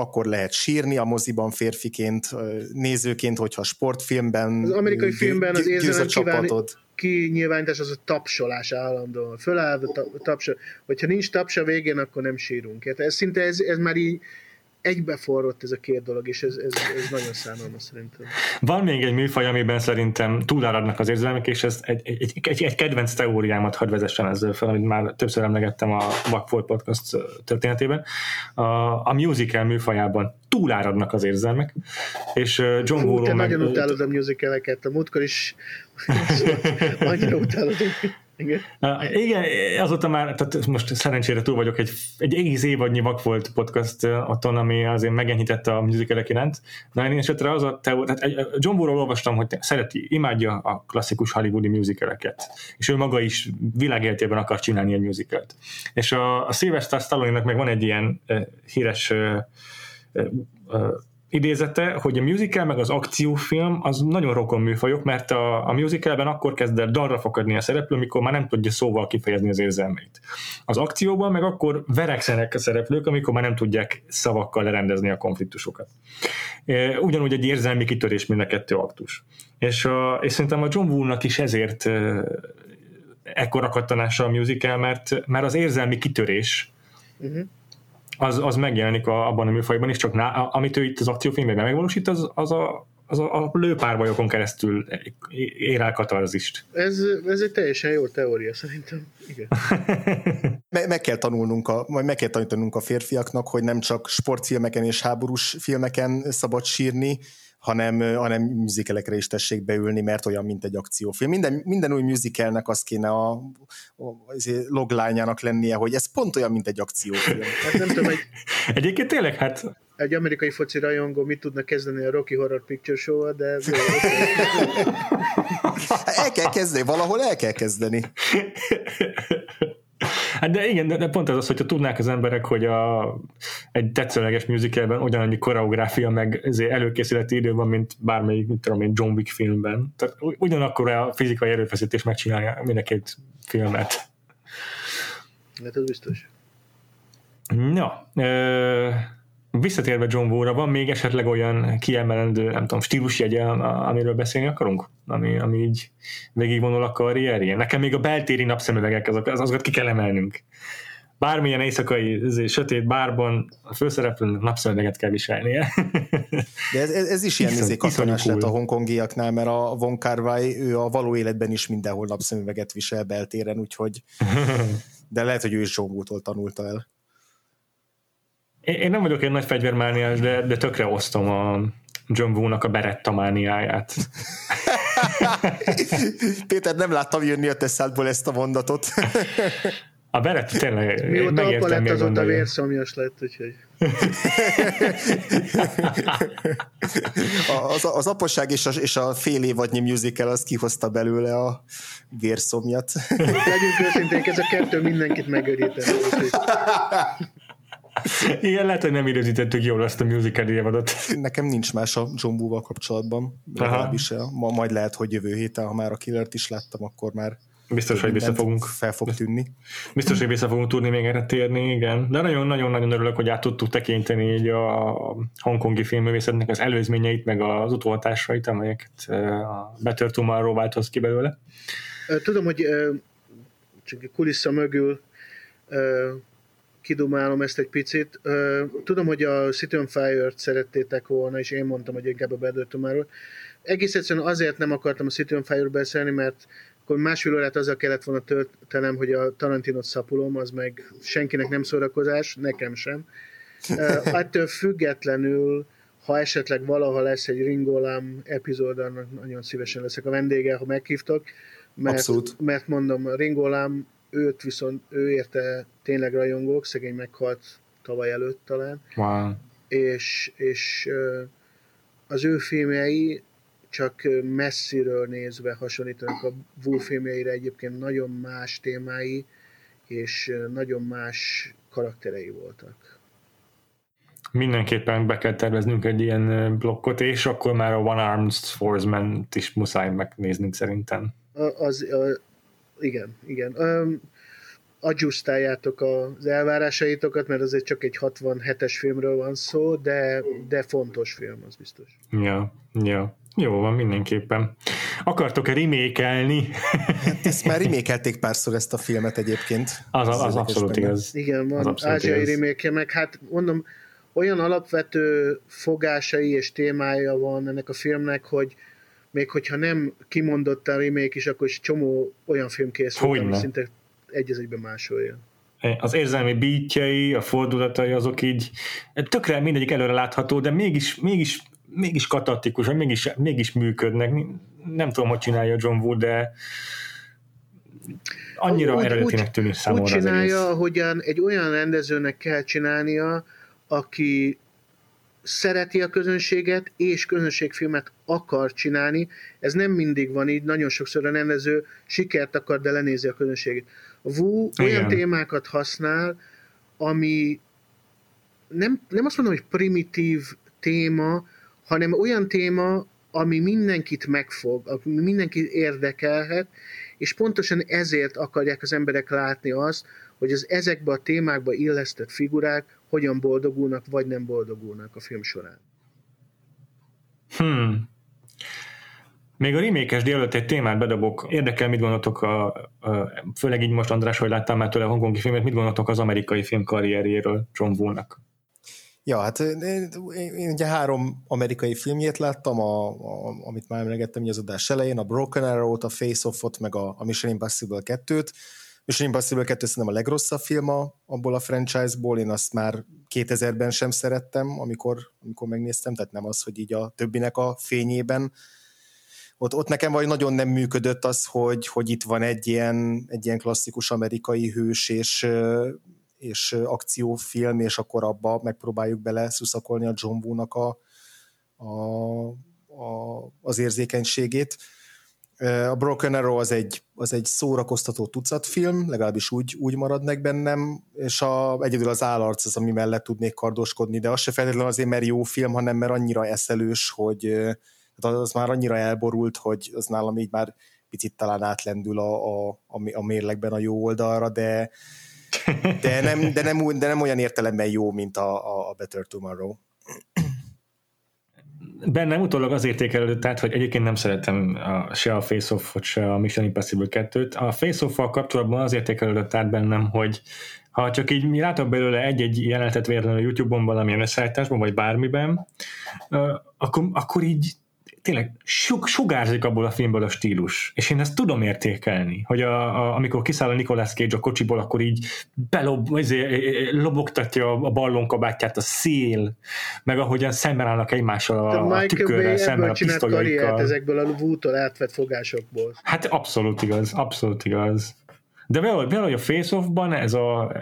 akkor lehet sírni a moziban férfiként, nézőként, hogyha sportfilmben Az amerikai filmben az érzelem csapatod. Kinyilvánítás az a tapsolás állandóan. Föláll a tapsa. Hogyha nincs tapsa végén, akkor nem sírunk. Ez szinte ez, ez már így egybeforrott ez a két dolog, és ez, ez, ez nagyon szánalmas szerintem. Van még egy műfaj, amiben szerintem túláradnak az érzelmek, és ez egy, egy, egy, egy kedvenc teóriámat hadd vezessen ezzel fel, amit már többször emlegettem a Backfold Podcast történetében. A, a musical műfajában túláradnak az érzelmek, és John Hú, te meg... nagyon utálod a musicaleket, a múltkor is annyira utálod. Igen. Uh, igen, azóta már, tehát most szerencsére túl vagyok, egy, egy egész évadnyi vak volt podcast otthon, ami azért megenyhítette a musicalek iránt. Na én esetre az a te, tehát John Woo-ról olvastam, hogy szereti, imádja a klasszikus hollywoodi musicaleket, és ő maga is világéltében akar csinálni egy musicalt. És a, a Sylvester Stallone-nak meg van egy ilyen uh, híres uh, uh, idézete, hogy a musical meg az akciófilm az nagyon rokon műfajok, mert a, a musicalben akkor kezd el dalra fakadni a szereplő, amikor már nem tudja szóval kifejezni az érzelmeit. Az akcióban meg akkor verekszenek a szereplők, amikor már nem tudják szavakkal lerendezni a konfliktusokat. Ugyanúgy egy érzelmi kitörés mind a kettő aktus. És, a, és szerintem a John Woo-nak is ezért ekkora kattanása a musical, mert, mert az érzelmi kitörés uh-huh az, az megjelenik a, abban a műfajban is, csak ná, amit ő itt az akciófilmben megvalósít, az, az a, az a, a lőpárbajokon keresztül ér el katarzist. Ez, ez egy teljesen jó teória szerintem. Igen. Me- meg kell tanulnunk, a, vagy meg kell tanítanunk a férfiaknak, hogy nem csak sportfilmeken és háborús filmeken szabad sírni, hanem, hanem musicalekre is tessék beülni, mert olyan, mint egy akciófilm. Minden, minden új musicalnek az kéne a, a, a loglányának lennie, hogy ez pont olyan, mint egy akciófilm. Hát nem tudom, egy... Egyébként tényleg, hát egy amerikai foci rajongó mit tudna kezdeni a Rocky Horror Picture Show-val, de... el kell kezdeni, valahol el kell kezdeni. Hát de igen, de pont ez az, hogyha tudnák az emberek, hogy a, egy tetszőleges musicalben ugyanannyi koreográfia, meg előkészületi idő van, mint bármelyik, mit tudom én, John Wick filmben. Tehát ugyanakkor a fizikai erőfeszítés megcsinálja mind a két filmet. Hát ez biztos. Na, ö- visszatérve John Woo-ra, van még esetleg olyan kiemelendő, nem tudom, stílusjegye, amiről beszélni akarunk? Ami, ami így végigvonul a karrierjén? Nekem még a beltéri napszemüvegek, azok, azokat ki kell emelnünk. Bármilyen éjszakai ezért, sötét bárban a főszereplőnek napszemüveget kell viselnie. De ez, ez is ilyen Iszony, katonás lett a hongkongiaknál, mert a Von kar ő a való életben is mindenhol napszemüveget visel beltéren, úgyhogy de lehet, hogy ő is John Woo-tól tanulta el én nem vagyok egy nagy fegyvermániás, de, de tökre osztom a John Woo-nak a Beretta mániáját. Péter, nem láttam jönni a tesszádból ezt a mondatot. A Beretta tényleg Mióta apa lett, azóta vérszomjas lett, úgyhogy... az, az apaság és a, és a fél évadnyi musical az kihozta belőle a vérszomjat. Legyünk őszinték, ez a kettő mindenkit megörített. Igen, lehet, hogy nem időzítettük jól azt a musical évadot. Nekem nincs más a John Woo-val kapcsolatban, legalábbis ma, majd lehet, hogy jövő héten, ha már a Killert is láttam, akkor már Biztos, hogy vissza fogunk. Fel fog tűnni. Biztos, hogy vissza fogunk tudni még erre térni, igen. De nagyon-nagyon-nagyon örülök, hogy át tudtuk tekinteni így a hongkongi filmművészetnek az előzményeit, meg az utóhatásait, amelyeket a Better Tomorrow változ ki belőle. Tudom, hogy csak kulissza mögül kidumálom ezt egy picit. Tudom, hogy a City on Fire-t szerettétek volna, és én mondtam, hogy inkább a Better Tomorrow. Egész egyszerűen azért nem akartam a City on Fire-ről beszélni, mert akkor másfél órát azzal kellett volna töltenem, hogy a Tarantinot szapulom, az meg senkinek nem szórakozás, nekem sem. Ettől függetlenül, ha esetleg valaha lesz egy Ringolám epizód, annak nagyon szívesen leszek a vendége, ha meghívtok, mert, Abszolút. mert mondom, Ringolám őt viszont, ő érte tényleg rajongók, szegény meghalt tavaly előtt talán. Wow. És, és az ő filmjei csak messziről nézve hasonlítanak a Wu filmjeire, egyébként nagyon más témái, és nagyon más karakterei voltak. Mindenképpen be kell terveznünk egy ilyen blokkot, és akkor már a One Armed Swordsman-t is muszáj megnéznünk szerintem. Az, az, igen, igen. Um, adjustáljátok az elvárásaitokat, mert azért csak egy 67-es filmről van szó, de, de fontos film, az biztos. Ja, ja. Jó van, mindenképpen. Akartok-e remékelni? Hát ezt már remékelték párszor ezt a filmet egyébként. Az, az, az abszolút benne. igaz. Igen, van ázsiai reméke, meg hát mondom, olyan alapvető fogásai és témája van ennek a filmnek, hogy még hogyha nem kimondottan remake is, akkor is csomó olyan film készült, ami szinte egy az egyben másolja. Az érzelmi bítjei, a fordulatai, azok így tökre mindegyik előre látható, de mégis, mégis, mégis katartikus, mégis, mégis működnek. Nem tudom, hogy csinálja John Wood, de annyira úgy, eredetinek tűnik számomra Úgy csinálja, ahogyan egy olyan rendezőnek kell csinálnia, aki szereti a közönséget, és közönségfilmet akar csinálni. Ez nem mindig van így, nagyon sokszor a rendező sikert akar, de lenézi a közönségét. A Wu olyan Igen. témákat használ, ami nem, nem azt mondom, hogy primitív téma, hanem olyan téma, ami mindenkit megfog, ami mindenkit érdekelhet, és pontosan ezért akarják az emberek látni azt, hogy az ezekbe a témákba illesztett figurák hogyan boldogulnak, vagy nem boldogulnak a film során. Hmm. Még a remékes délőtt egy témát bedobok. Érdekel, mit gondoltok, a, a, főleg így most András, hogy láttam már tőle a hongkongi filmet, mit gondoltok az amerikai film karrierjéről John Woo-nak? Ja, hát én, én ugye három amerikai filmjét láttam, a, a, amit már emlegettem az adás elején, a Broken Arrow-t, a Face Off-ot, meg a, a Mission Impossible 2-t. Mission Impossible 2 szerintem a legrosszabb film abból a franchise-ból, én azt már 2000-ben sem szerettem, amikor, amikor megnéztem, tehát nem az, hogy így a többinek a fényében. Ott, ott nekem vagy nagyon nem működött az, hogy, hogy itt van egy ilyen, egy ilyen klasszikus amerikai hős, és és akciófilm, és akkor abba megpróbáljuk bele szuszakolni a John Woo-nak a, a, a, az érzékenységét. A Broken Arrow az egy, az egy szórakoztató tucatfilm, legalábbis úgy, úgy marad meg bennem, és a, egyedül az állarc az, ami mellett tudnék kardoskodni, de az se feltétlenül azért, mert jó film, hanem mert annyira eszelős, hogy az már annyira elborult, hogy az nálam így már picit talán átlendül a, a, a mérlegben a jó oldalra, de, de nem, de nem, de nem olyan értelemben jó, mint a, a Better Tomorrow. Bennem utólag az értékelődött, tehát, hogy egyébként nem szeretem a, se a Face Off-ot, se a Mission Impossible 2-t. A Face Off-val kapcsolatban az értékelődött át bennem, hogy ha csak így mi látok belőle egy-egy jelenetet véletlenül a YouTube-on valamilyen összeállításban, vagy bármiben, akkor, akkor így tényleg sugárzik abból a filmből a stílus, és én ezt tudom értékelni, hogy a, a, amikor kiszáll a Nicolas Cage a kocsiból, akkor így belob, ezért, lobogtatja a ballonkabátját a szél, meg ahogyan szemben állnak egymással a, a tükörrel, szemben a pisztolyokkal. ezekből a vútól átvett fogásokból. Hát abszolút igaz, abszolút igaz. De valahogy, valahogy a face-off-ban ez a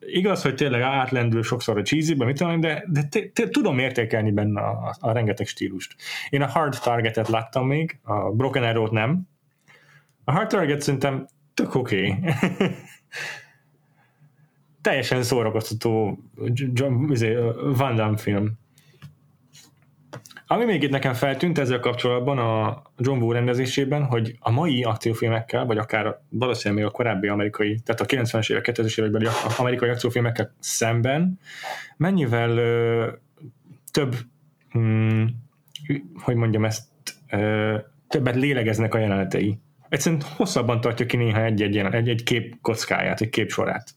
igaz, hogy tényleg átlendül sokszor a cheesy mit tudom, de, de te, tudom értékelni benne a, a, rengeteg stílust. Én a Hard Target-et láttam még, a Broken Arrow-t nem. A Hard Target szerintem tök oké. Okay. Teljesen szórakoztató izé, Van Damme film. Ami még itt nekem feltűnt ezzel kapcsolatban a John Woo rendezésében, hogy a mai akciófilmekkel, vagy akár valószínűleg még a korábbi amerikai, tehát a 90-es évek, 2000-es évekbeli amerikai akciófilmekkel szemben mennyivel ö, több, hm, hogy mondjam ezt, ö, többet lélegeznek a jelenetei. Egyszerűen hosszabban tartja ki néha egy-egy, egy-egy kép kockáját, egy kép sorát.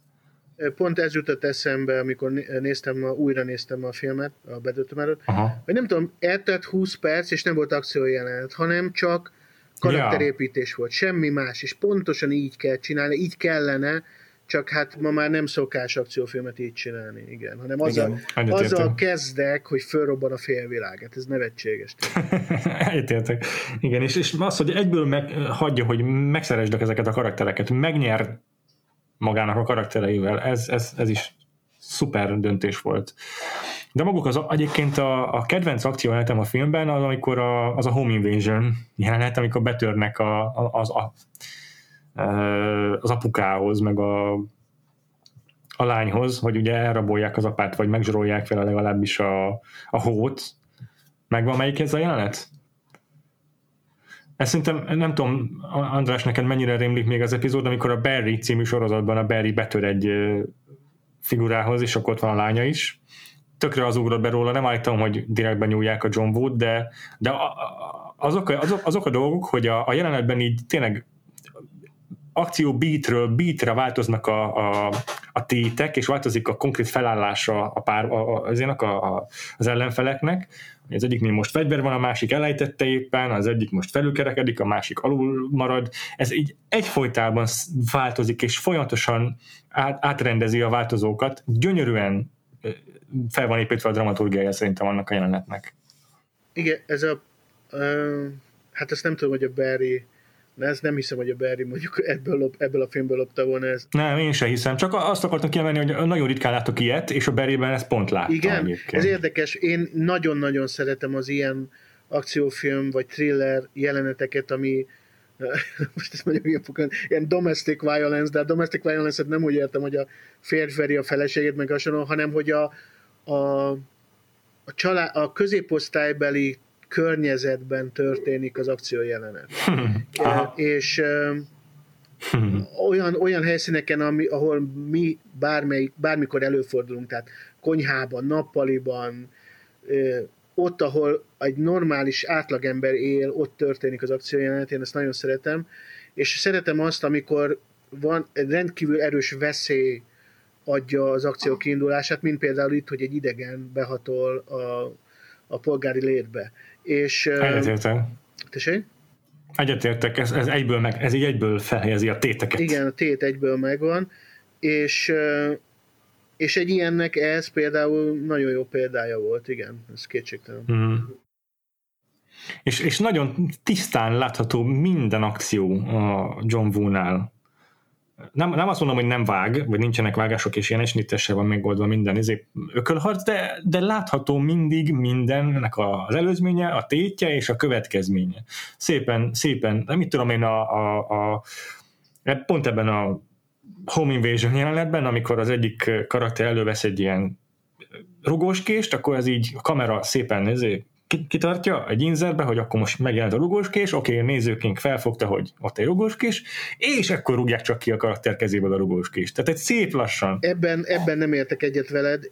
Pont ez jutott eszembe, amikor néztem, újra néztem a filmet, a bedötömerőt, hogy nem tudom, eltelt 20 perc, és nem volt akciójelenet, hanem csak karakterépítés ja. volt, semmi más, és pontosan így kell csinálni, így kellene, csak hát ma már nem szokás akciófilmet így csinálni, igen, hanem azzal, igen. azzal kezdek, hogy fölrobban a félvilág, hát ez nevetséges. Egyetértek. Igen, és, és az, hogy egyből meg, hagyja, hogy megszeresd ezeket a karaktereket, megnyer magának a karaktereivel. Ez, ez, ez is szuper döntés volt. De maguk az egyébként a, a kedvenc akció jelenetem a filmben az, amikor a, az a home invasion jelenet, amikor betörnek a, a, az, a, az apukához, meg a, a lányhoz, hogy ugye elrabolják az apát, vagy megzsarolják vele legalábbis a, a hót. Megvan melyik ez a jelenet? Ezt szerintem, nem tudom, András, neked mennyire rémlik még az epizód, amikor a Barry című sorozatban a Barry betör egy figurához, és akkor ott van a lánya is. Tökre az ugrott be róla, nem állítom, hogy direktben nyúlják a John Wood, de, de azok, azok, azok a dolgok, hogy a, a jelenetben így tényleg akció beatről beatre változnak a, a, a tétek, és változik a konkrét felállása a pár, a, az, a, a, az ellenfeleknek. Az egyiknél most fegyver van, a másik elejtette éppen, az egyik most felülkerekedik, a másik alul marad. Ez így egyfolytában változik, és folyamatosan át, átrendezi a változókat. Gyönyörűen fel van építve a dramaturgiája szerintem annak a jelenetnek. Igen, ez a uh, hát ezt nem tudom, hogy a Barry de ezt nem hiszem, hogy a Barry mondjuk ebből, lop, ebből a filmből lopta volna ez. Nem, én sem hiszem. Csak azt akartam kiemelni, hogy nagyon ritkán látok ilyet, és a Barryben ezt pont láttam. Igen, egyébként. ez érdekes. Én nagyon-nagyon szeretem az ilyen akciófilm vagy thriller jeleneteket, ami most ezt mondjuk ilyen, ilyen domestic violence, de a domestic violence-et nem úgy értem, hogy a férj veri a feleségét, meg hasonló, hanem hogy a, a, a, család, a középosztálybeli környezetben történik az akció jelenet. és olyan, olyan helyszíneken, ami, ahol mi bármely, bármikor előfordulunk, tehát konyhában, nappaliban, ott, ahol egy normális átlagember él, ott történik az akciójelenet, én ezt nagyon szeretem, és szeretem azt, amikor van egy rendkívül erős veszély adja az akció kiindulását, mint például itt, hogy egy idegen behatol a, a polgári létbe. És, Egyetértek. Tessék? Egyetértek, ez, ez, egyből meg, ez így egyből felhelyezi a téteket. Igen, a tét egyből megvan, és, és egy ilyennek ez például nagyon jó példája volt, igen, ez kétségtelen. Mm. És, és nagyon tisztán látható minden akció a John Woo-nál nem, nem azt mondom, hogy nem vág, vagy nincsenek vágások, és ilyen esnitesse van megoldva minden izé, ökölharc, de, de látható mindig mindennek az előzménye, a tétje és a következménye. Szépen, szépen, mit tudom én, a, a, a, pont ebben a Home Invasion jelenetben, amikor az egyik karakter elővesz egy ilyen rugóskést, akkor ez így a kamera szépen ezért kitartja egy inzerbe, hogy akkor most megjelent a rugóskés, oké, okay, nézőként felfogta, hogy ott egy rugóskés, és akkor rúgják csak ki a karakter kezéből a rugóskés. Tehát egy szép lassan. Ebben, ebben nem értek egyet veled,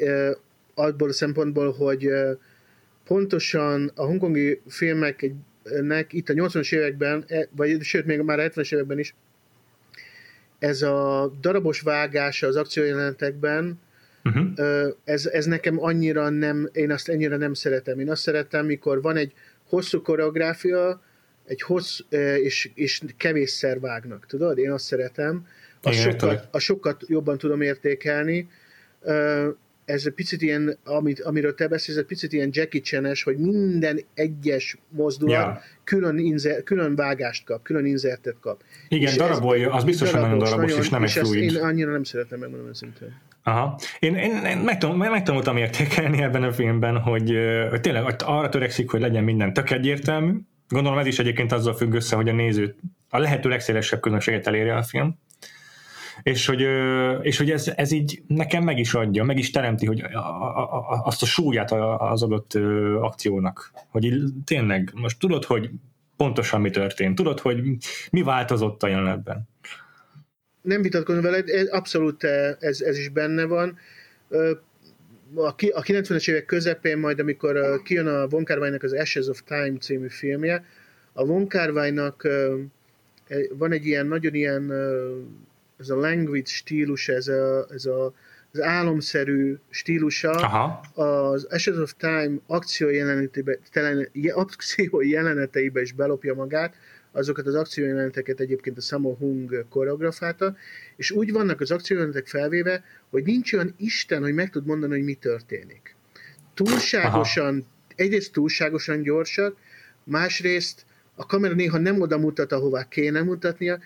abból a szempontból, hogy pontosan a hongkongi filmeknek itt a 80-as években, e, vagy sőt, még már a 70-es években is, ez a darabos vágása az akciójelenetekben Uh-huh. Ez, ez nekem annyira nem, én azt ennyire nem szeretem. Én azt szeretem, mikor van egy hosszú koreográfia, egy hossz, és, és kevésszer vágnak, tudod? Én azt szeretem. A sokat, a sokat jobban tudom értékelni. Ez egy picit ilyen, amit, amiről te beszélsz, egy picit ilyen Jackie chan hogy minden egyes mozdulat ja. külön, inzer, külön vágást kap, külön inzertet kap. Igen, és darabolja, az biztos, hogy nagyon darabos, nagyon, és nem és egy fluid. Én annyira nem szeretem, megmondom őszintén. Aha. Én, én, én megtanul, megtanultam értékelni ebben a filmben, hogy, hogy tényleg arra törekszik, hogy legyen minden tök egyértelmű. Gondolom ez is egyébként azzal függ össze, hogy a néző a lehető legszélesebb közönséget elérje a film. És hogy, és hogy ez, ez így nekem meg is adja, meg is teremti hogy a, a, a, azt a súlyát az adott akciónak. Hogy így, tényleg, most tudod, hogy pontosan mi történt, tudod, hogy mi változott a jelenetben nem vitatkozom veled, abszolút ez, ez is benne van. A 90-es évek közepén, majd amikor kijön a Von az Ashes of Time című filmje, a Von van egy ilyen, nagyon ilyen, ez a language stílus, ez a, ez a az álomszerű stílusa Aha. az Ashes of Time akció jeleneteibe, akció jeleneteibe is belopja magát, azokat az akciójeleneteket egyébként a Sammo Hung koreografálta, és úgy vannak az akciójelenetek felvéve, hogy nincs olyan Isten, hogy meg tud mondani, hogy mi történik. Túlságosan, Aha. egyrészt túlságosan gyorsak, másrészt a kamera néha nem oda mutat, ahová kéne mutatnia,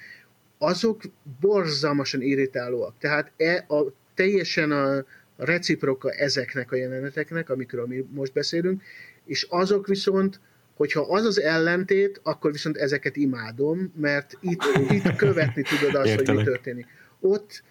azok borzalmasan irritálóak. Tehát e a, teljesen a, reciproka ezeknek a jeleneteknek, amikről mi most beszélünk, és azok viszont hogyha az az ellentét, akkor viszont ezeket imádom, mert itt, itt követni tudod azt, Értelek. hogy mi történik. Ott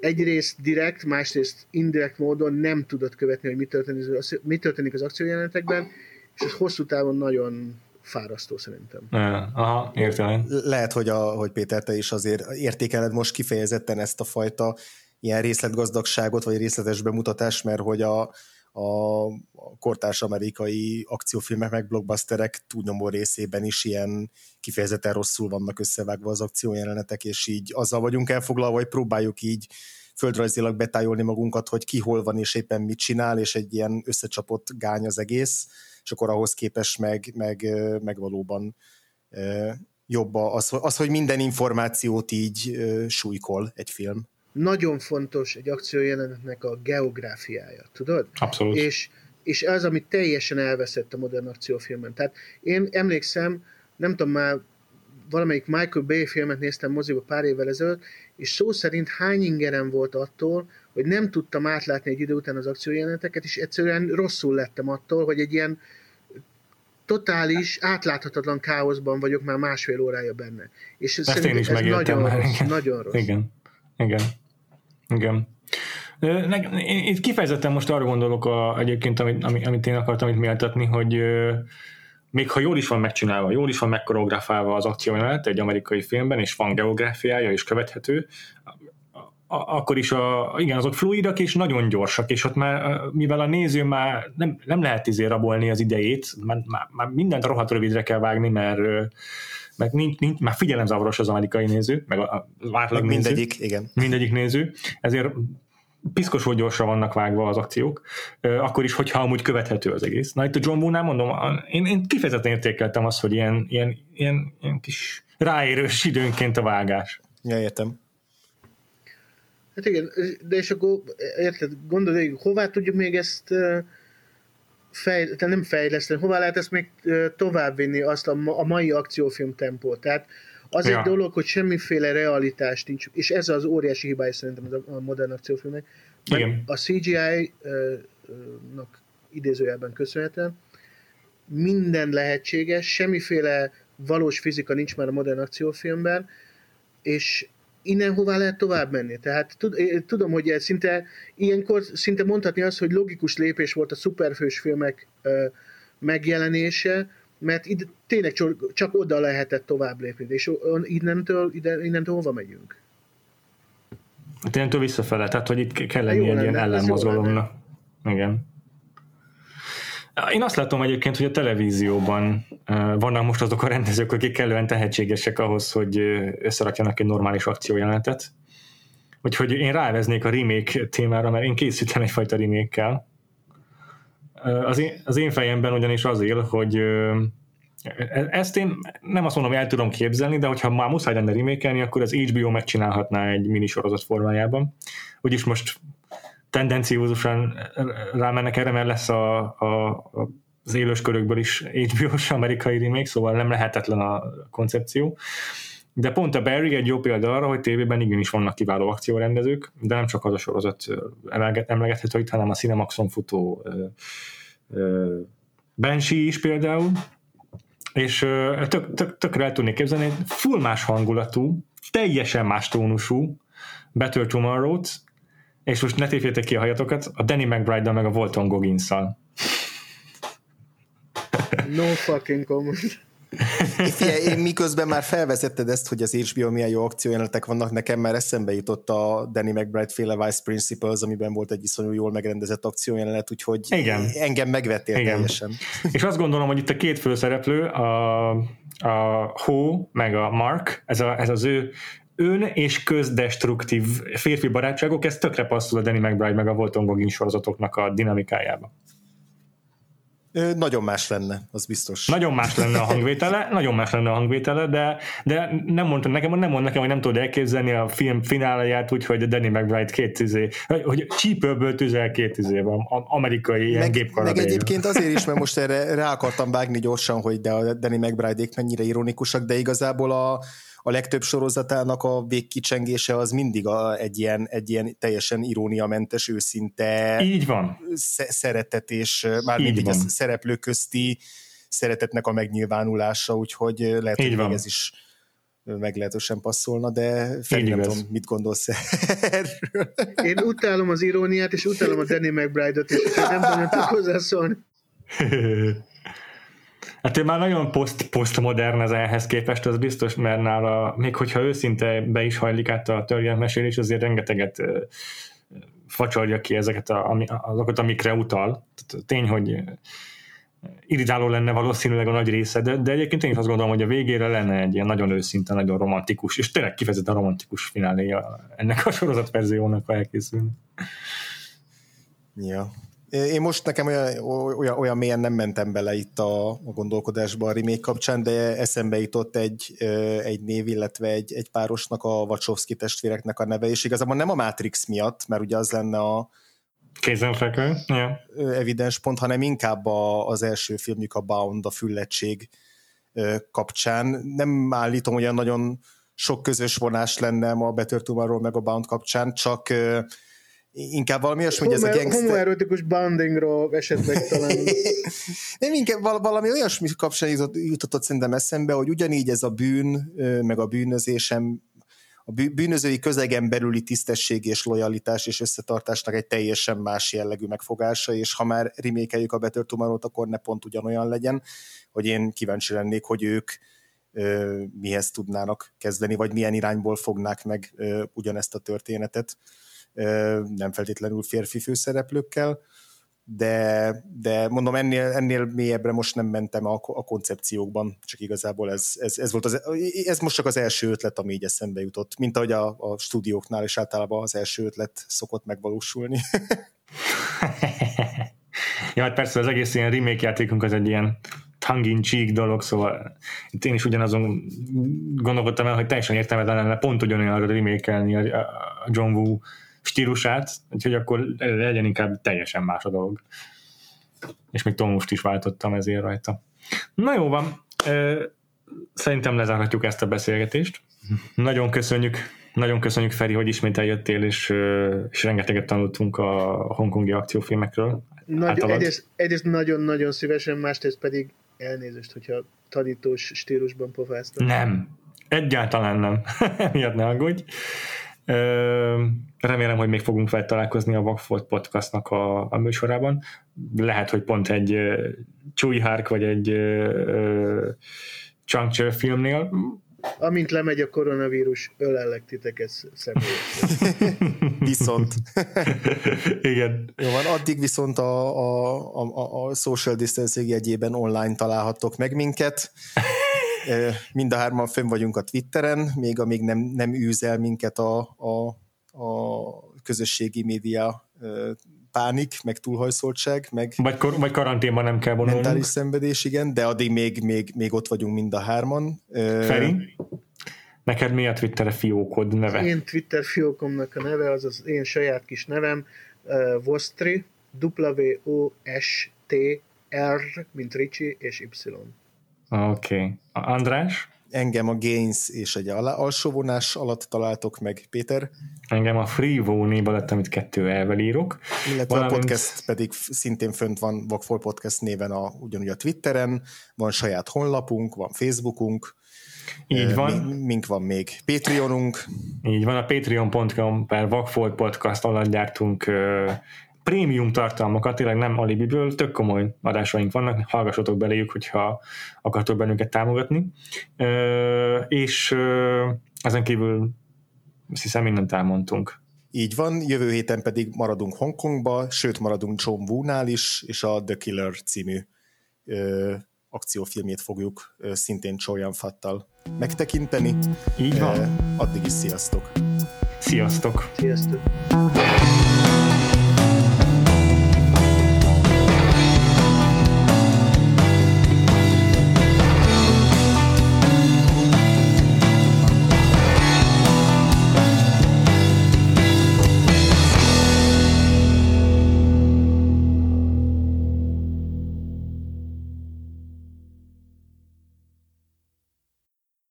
egyrészt direkt, másrészt indirekt módon nem tudod követni, hogy mi történik, mi történik az akciójelenetekben, és ez hosszú távon nagyon fárasztó szerintem. Aha, értem. Lehet, hogy, a, hogy Péter, te is azért értékeled most kifejezetten ezt a fajta ilyen részletgazdagságot, vagy részletes bemutatást, mert hogy a, a kortárs amerikai akciófilmek, meg blockbusterek túlnyomó részében is ilyen kifejezetten rosszul vannak összevágva az akciójelenetek, és így azzal vagyunk elfoglalva, hogy próbáljuk így földrajzilag betájolni magunkat, hogy ki hol van és éppen mit csinál, és egy ilyen összecsapott gány az egész, és akkor ahhoz képes meg, meg, meg valóban jobb az, az, hogy minden információt így súlykol egy film. Nagyon fontos egy akciójelenetnek a geográfiája, tudod? Abszolút. És, és ez, amit teljesen elveszett a modern akciófilmen. Tehát én emlékszem, nem tudom már, valamelyik Michael Bay filmet néztem moziba pár évvel ezelőtt, és szó szerint hány ingerem volt attól, hogy nem tudtam átlátni egy idő után az akciójeleneteket, és egyszerűen rosszul lettem attól, hogy egy ilyen totális, átláthatatlan káoszban vagyok már másfél órája benne. És Ezt én is ez nagyon már. rossz, igen. nagyon rossz. Igen, igen, igen. Én itt kifejezetten most arra gondolok a, egyébként, amit, amit én akartam itt méltatni, hogy még ha jól is van megcsinálva, jól is van megkoreografálva az akciójelenet egy amerikai filmben, és van geográfiája, és követhető, akkor is a, igen, azok fluidak és nagyon gyorsak, és ott már, mivel a néző már nem, nem lehet izé rabolni az idejét, már, már, már mindent rohadt rövidre kell vágni, mert mert nincs, nincs, már figyelemzavaros az amerikai néző, meg a, a néző. Mindegyik, igen. Mindegyik néző, ezért piszkos, hogy gyorsan vannak vágva az akciók, akkor is, hogyha amúgy követhető az egész. Na itt a John Woo-nál mondom, én, én kifejezetten értékeltem azt, hogy ilyen, ilyen, ilyen, ilyen kis ráérős időnként a vágás. Ja, értem. Hát igen, de és akkor érted, gondolj, hová tudjuk még ezt fej, tehát nem fejleszteni, hová lehet ezt még továbbvinni azt a, a mai akciófilm tempót. Tehát az ja. egy dolog, hogy semmiféle realitást nincs, és ez az óriási hibája szerintem a modern akciófilmnek. Igen. A CGI-nak idézőjelben köszönhetően minden lehetséges, semmiféle valós fizika nincs már a modern akciófilmben, és innen hová lehet tovább menni. Tehát tudom, hogy ez szinte, ilyenkor szinte mondhatni azt, hogy logikus lépés volt a szuperfős filmek megjelenése, mert itt tényleg csak, oda lehetett tovább lépni, és innentől, ide, innentől hova megyünk? Hát innentől visszafele, tehát hogy itt kell lenni egy ilyen ellenmozgalomnak. Igen. Én azt látom egyébként, hogy a televízióban vannak most azok a rendezők, akik kellően tehetségesek ahhoz, hogy összerakjanak egy normális akciójelenetet. Úgyhogy én ráveznék a remake témára, mert én készítem egyfajta remake-kel. Az én, az én fejemben ugyanis az él, hogy e, ezt én nem azt mondom, hogy el tudom képzelni, de hogyha már muszáj lenne remake akkor az HBO megcsinálhatná egy minisorozat formájában. Úgyis most tendenciózusan rámennek erre, mert lesz a, a, az élős körökből is HBO-s amerikai remake, szóval nem lehetetlen a koncepció. De pont a Barry egy jó példa arra, hogy tévében igenis vannak kiváló akciórendezők, de nem csak az a sorozat emlegethető itt, hanem a Cinemaxon futó Banshee is például, és tök, tök, tökre el tudnék képzelni, full más hangulatú, teljesen más tónusú Better Tomorrow-t, és most ne tépjétek ki a hajatokat, a Danny mcbride meg a Volton Goggins-szal. No fucking comment. Figyelj, én miközben már felvezetted ezt, hogy az HBO milyen jó akciójelenetek vannak, nekem már eszembe jutott a Danny McBride féle Vice Principles, amiben volt egy iszonyú jól megrendezett akciójelenet, úgyhogy Igen. engem megvettél Igen. teljesen. És azt gondolom, hogy itt a két főszereplő, a, a Ho meg a Mark, ez, a, ez az ő ön és közdestruktív férfi barátságok, ez tökre passzol a Danny McBride meg a Volton Goggins sorozatoknak a dinamikájába. Nagyon más lenne, az biztos. Nagyon más lenne a hangvétele, nagyon más lenne a hangvétele, de, de nem mondtam nekem, nem mond nekem, hogy nem tudod elképzelni a film fináláját úgy, hogy a Danny McBride két tüzé, hogy csípőből tüzel két tüzé van, amerikai ilyen meg, meg egyébként azért is, mert most erre rá akartam vágni gyorsan, hogy de a Danny McBride-ék mennyire ironikusak, de igazából a, a legtöbb sorozatának a végkicsengése az mindig a, egy, ilyen, egy ilyen teljesen iróniamentes, őszinte Így van. szeretet és már mindig a szereplő közti szeretetnek a megnyilvánulása, úgyhogy lehet, Így hogy van. ez is meglehetősen passzolna, de Feri, nem tudom, mit gondolsz erről. Én utálom az iróniát, és utálom a Danny McBride-ot, és nem tudom, hogy hozzászólni. Hát ő már nagyon post, postmodern ez ehhez képest, az biztos, mert nála, még hogyha őszinte be is hajlik át a mesélés, azért rengeteget facsarja ki ezeket a, azokat, amikre utal. Tény, hogy irritáló lenne valószínűleg a nagy része, de, de egyébként én is azt gondolom, hogy a végére lenne egy ilyen nagyon őszinte, nagyon romantikus, és tényleg kifejezetten romantikus fináléja ennek a sorozat verziónak, ha elkészül. Ja. Én most nekem olyan, olyan, olyan mélyen nem mentem bele itt a, a gondolkodásba a remake kapcsán, de eszembe jutott egy, egy név, illetve egy, egy párosnak, a Wachowski testvéreknek a neve, és igazából nem a Matrix miatt, mert ugye az lenne a, Kézenfekvő, evidens pont, hanem inkább a, az első filmjük a Bound, a füllettség kapcsán. Nem állítom, hogy olyan nagyon sok közös vonás lenne a Better Tomorrow meg a Bound kapcsán, csak inkább valami olyasmi, hogy ez a gangster... Homoerotikus boundingról esetleg talán... nem, inkább valami olyasmi kapcsán jutott, jutott szerintem eszembe, hogy ugyanígy ez a bűn, meg a bűnözésem a bűnözői közegen belüli tisztesség és lojalitás és összetartásnak egy teljesen más jellegű megfogása, és ha már rimékeljük a Better tomorrow akkor ne pont ugyanolyan legyen, hogy én kíváncsi lennék, hogy ők ö, mihez tudnának kezdeni, vagy milyen irányból fognák meg ö, ugyanezt a történetet, nem feltétlenül férfi főszereplőkkel de, de mondom, ennél, ennél mélyebbre most nem mentem a, a koncepciókban, csak igazából ez, ez, ez volt az, ez most csak az első ötlet, ami így eszembe jutott, mint ahogy a, a stúdióknál is általában az első ötlet szokott megvalósulni. ja, hát persze az egész ilyen remake játékunk az egy ilyen tongue in cheek dolog, szóval itt én is ugyanazon gondolkodtam el, hogy teljesen értelmetlen lenne pont ugyanolyan remake a John Woo stílusát, úgyhogy akkor legyen inkább teljesen más a dolog. És még tónust is váltottam ezért rajta. Na jó van, szerintem lezárhatjuk ezt a beszélgetést. Nagyon köszönjük, nagyon köszönjük Feri, hogy ismét eljöttél, és, és rengeteget tanultunk a hongkongi akciófilmekről. Nagy, egyrészt, egyrészt nagyon-nagyon szívesen, másrészt pedig elnézést, hogyha tanítós stílusban pofáztam. Nem, egyáltalán nem. Miatt ne aggódj. Remélem, hogy még fogunk vele találkozni a Vagfolt podcastnak a, a műsorában. Lehet, hogy pont egy Chewie Hark vagy egy Chunkcher filmnél. Amint lemegy a koronavírus, ölellek titeket személyesen. viszont. Igen. Jó van, addig viszont a, a, a, a social distancing jegyében online találhattok meg minket. Mind a hárman fönn vagyunk a Twitteren, még amíg nem, nem űzel minket a, a, a közösségi média pánik, meg túlhajszoltság, meg... Vagy, kor, vagy karanténban nem kell vonulnunk. Mentális szenvedés, igen, de addig még, még, még ott vagyunk mind a hárman. Feri? Neked mi a Twitter fiókod neve? Én Twitter fiókomnak a neve, az az én saját kis nevem, uh, Vostri, W-O-S-T-R, mint Ricsi, és Y. Oké. Okay. András? Engem a Gains és egy alsóvonás alatt találtok meg, Péter. Engem a Freevo név alatt, amit kettő elvel írok. Illetve Valamint... a podcast pedig szintén fönt van Vagfol Podcast néven a, ugyanúgy a Twitteren, van saját honlapunk, van Facebookunk, így van. Mink van még? Patreonunk. Így van, a patreon.com per Vagfolt Podcast alatt gyártunk prémium tartalmakat, tényleg nem alibiből, tök komoly adásaink vannak, hallgassatok beléjük, hogyha akartok bennünket támogatni. És ezen kívül azt hiszem mindent elmondtunk. Így van, jövő héten pedig maradunk Hongkongba, sőt maradunk John Woo-nál is, és a The Killer című ö, akciófilmét fogjuk ö, szintén Choyan Fattal megtekinteni. Így van. addig is sziasztok! Sziasztok! Sziasztok!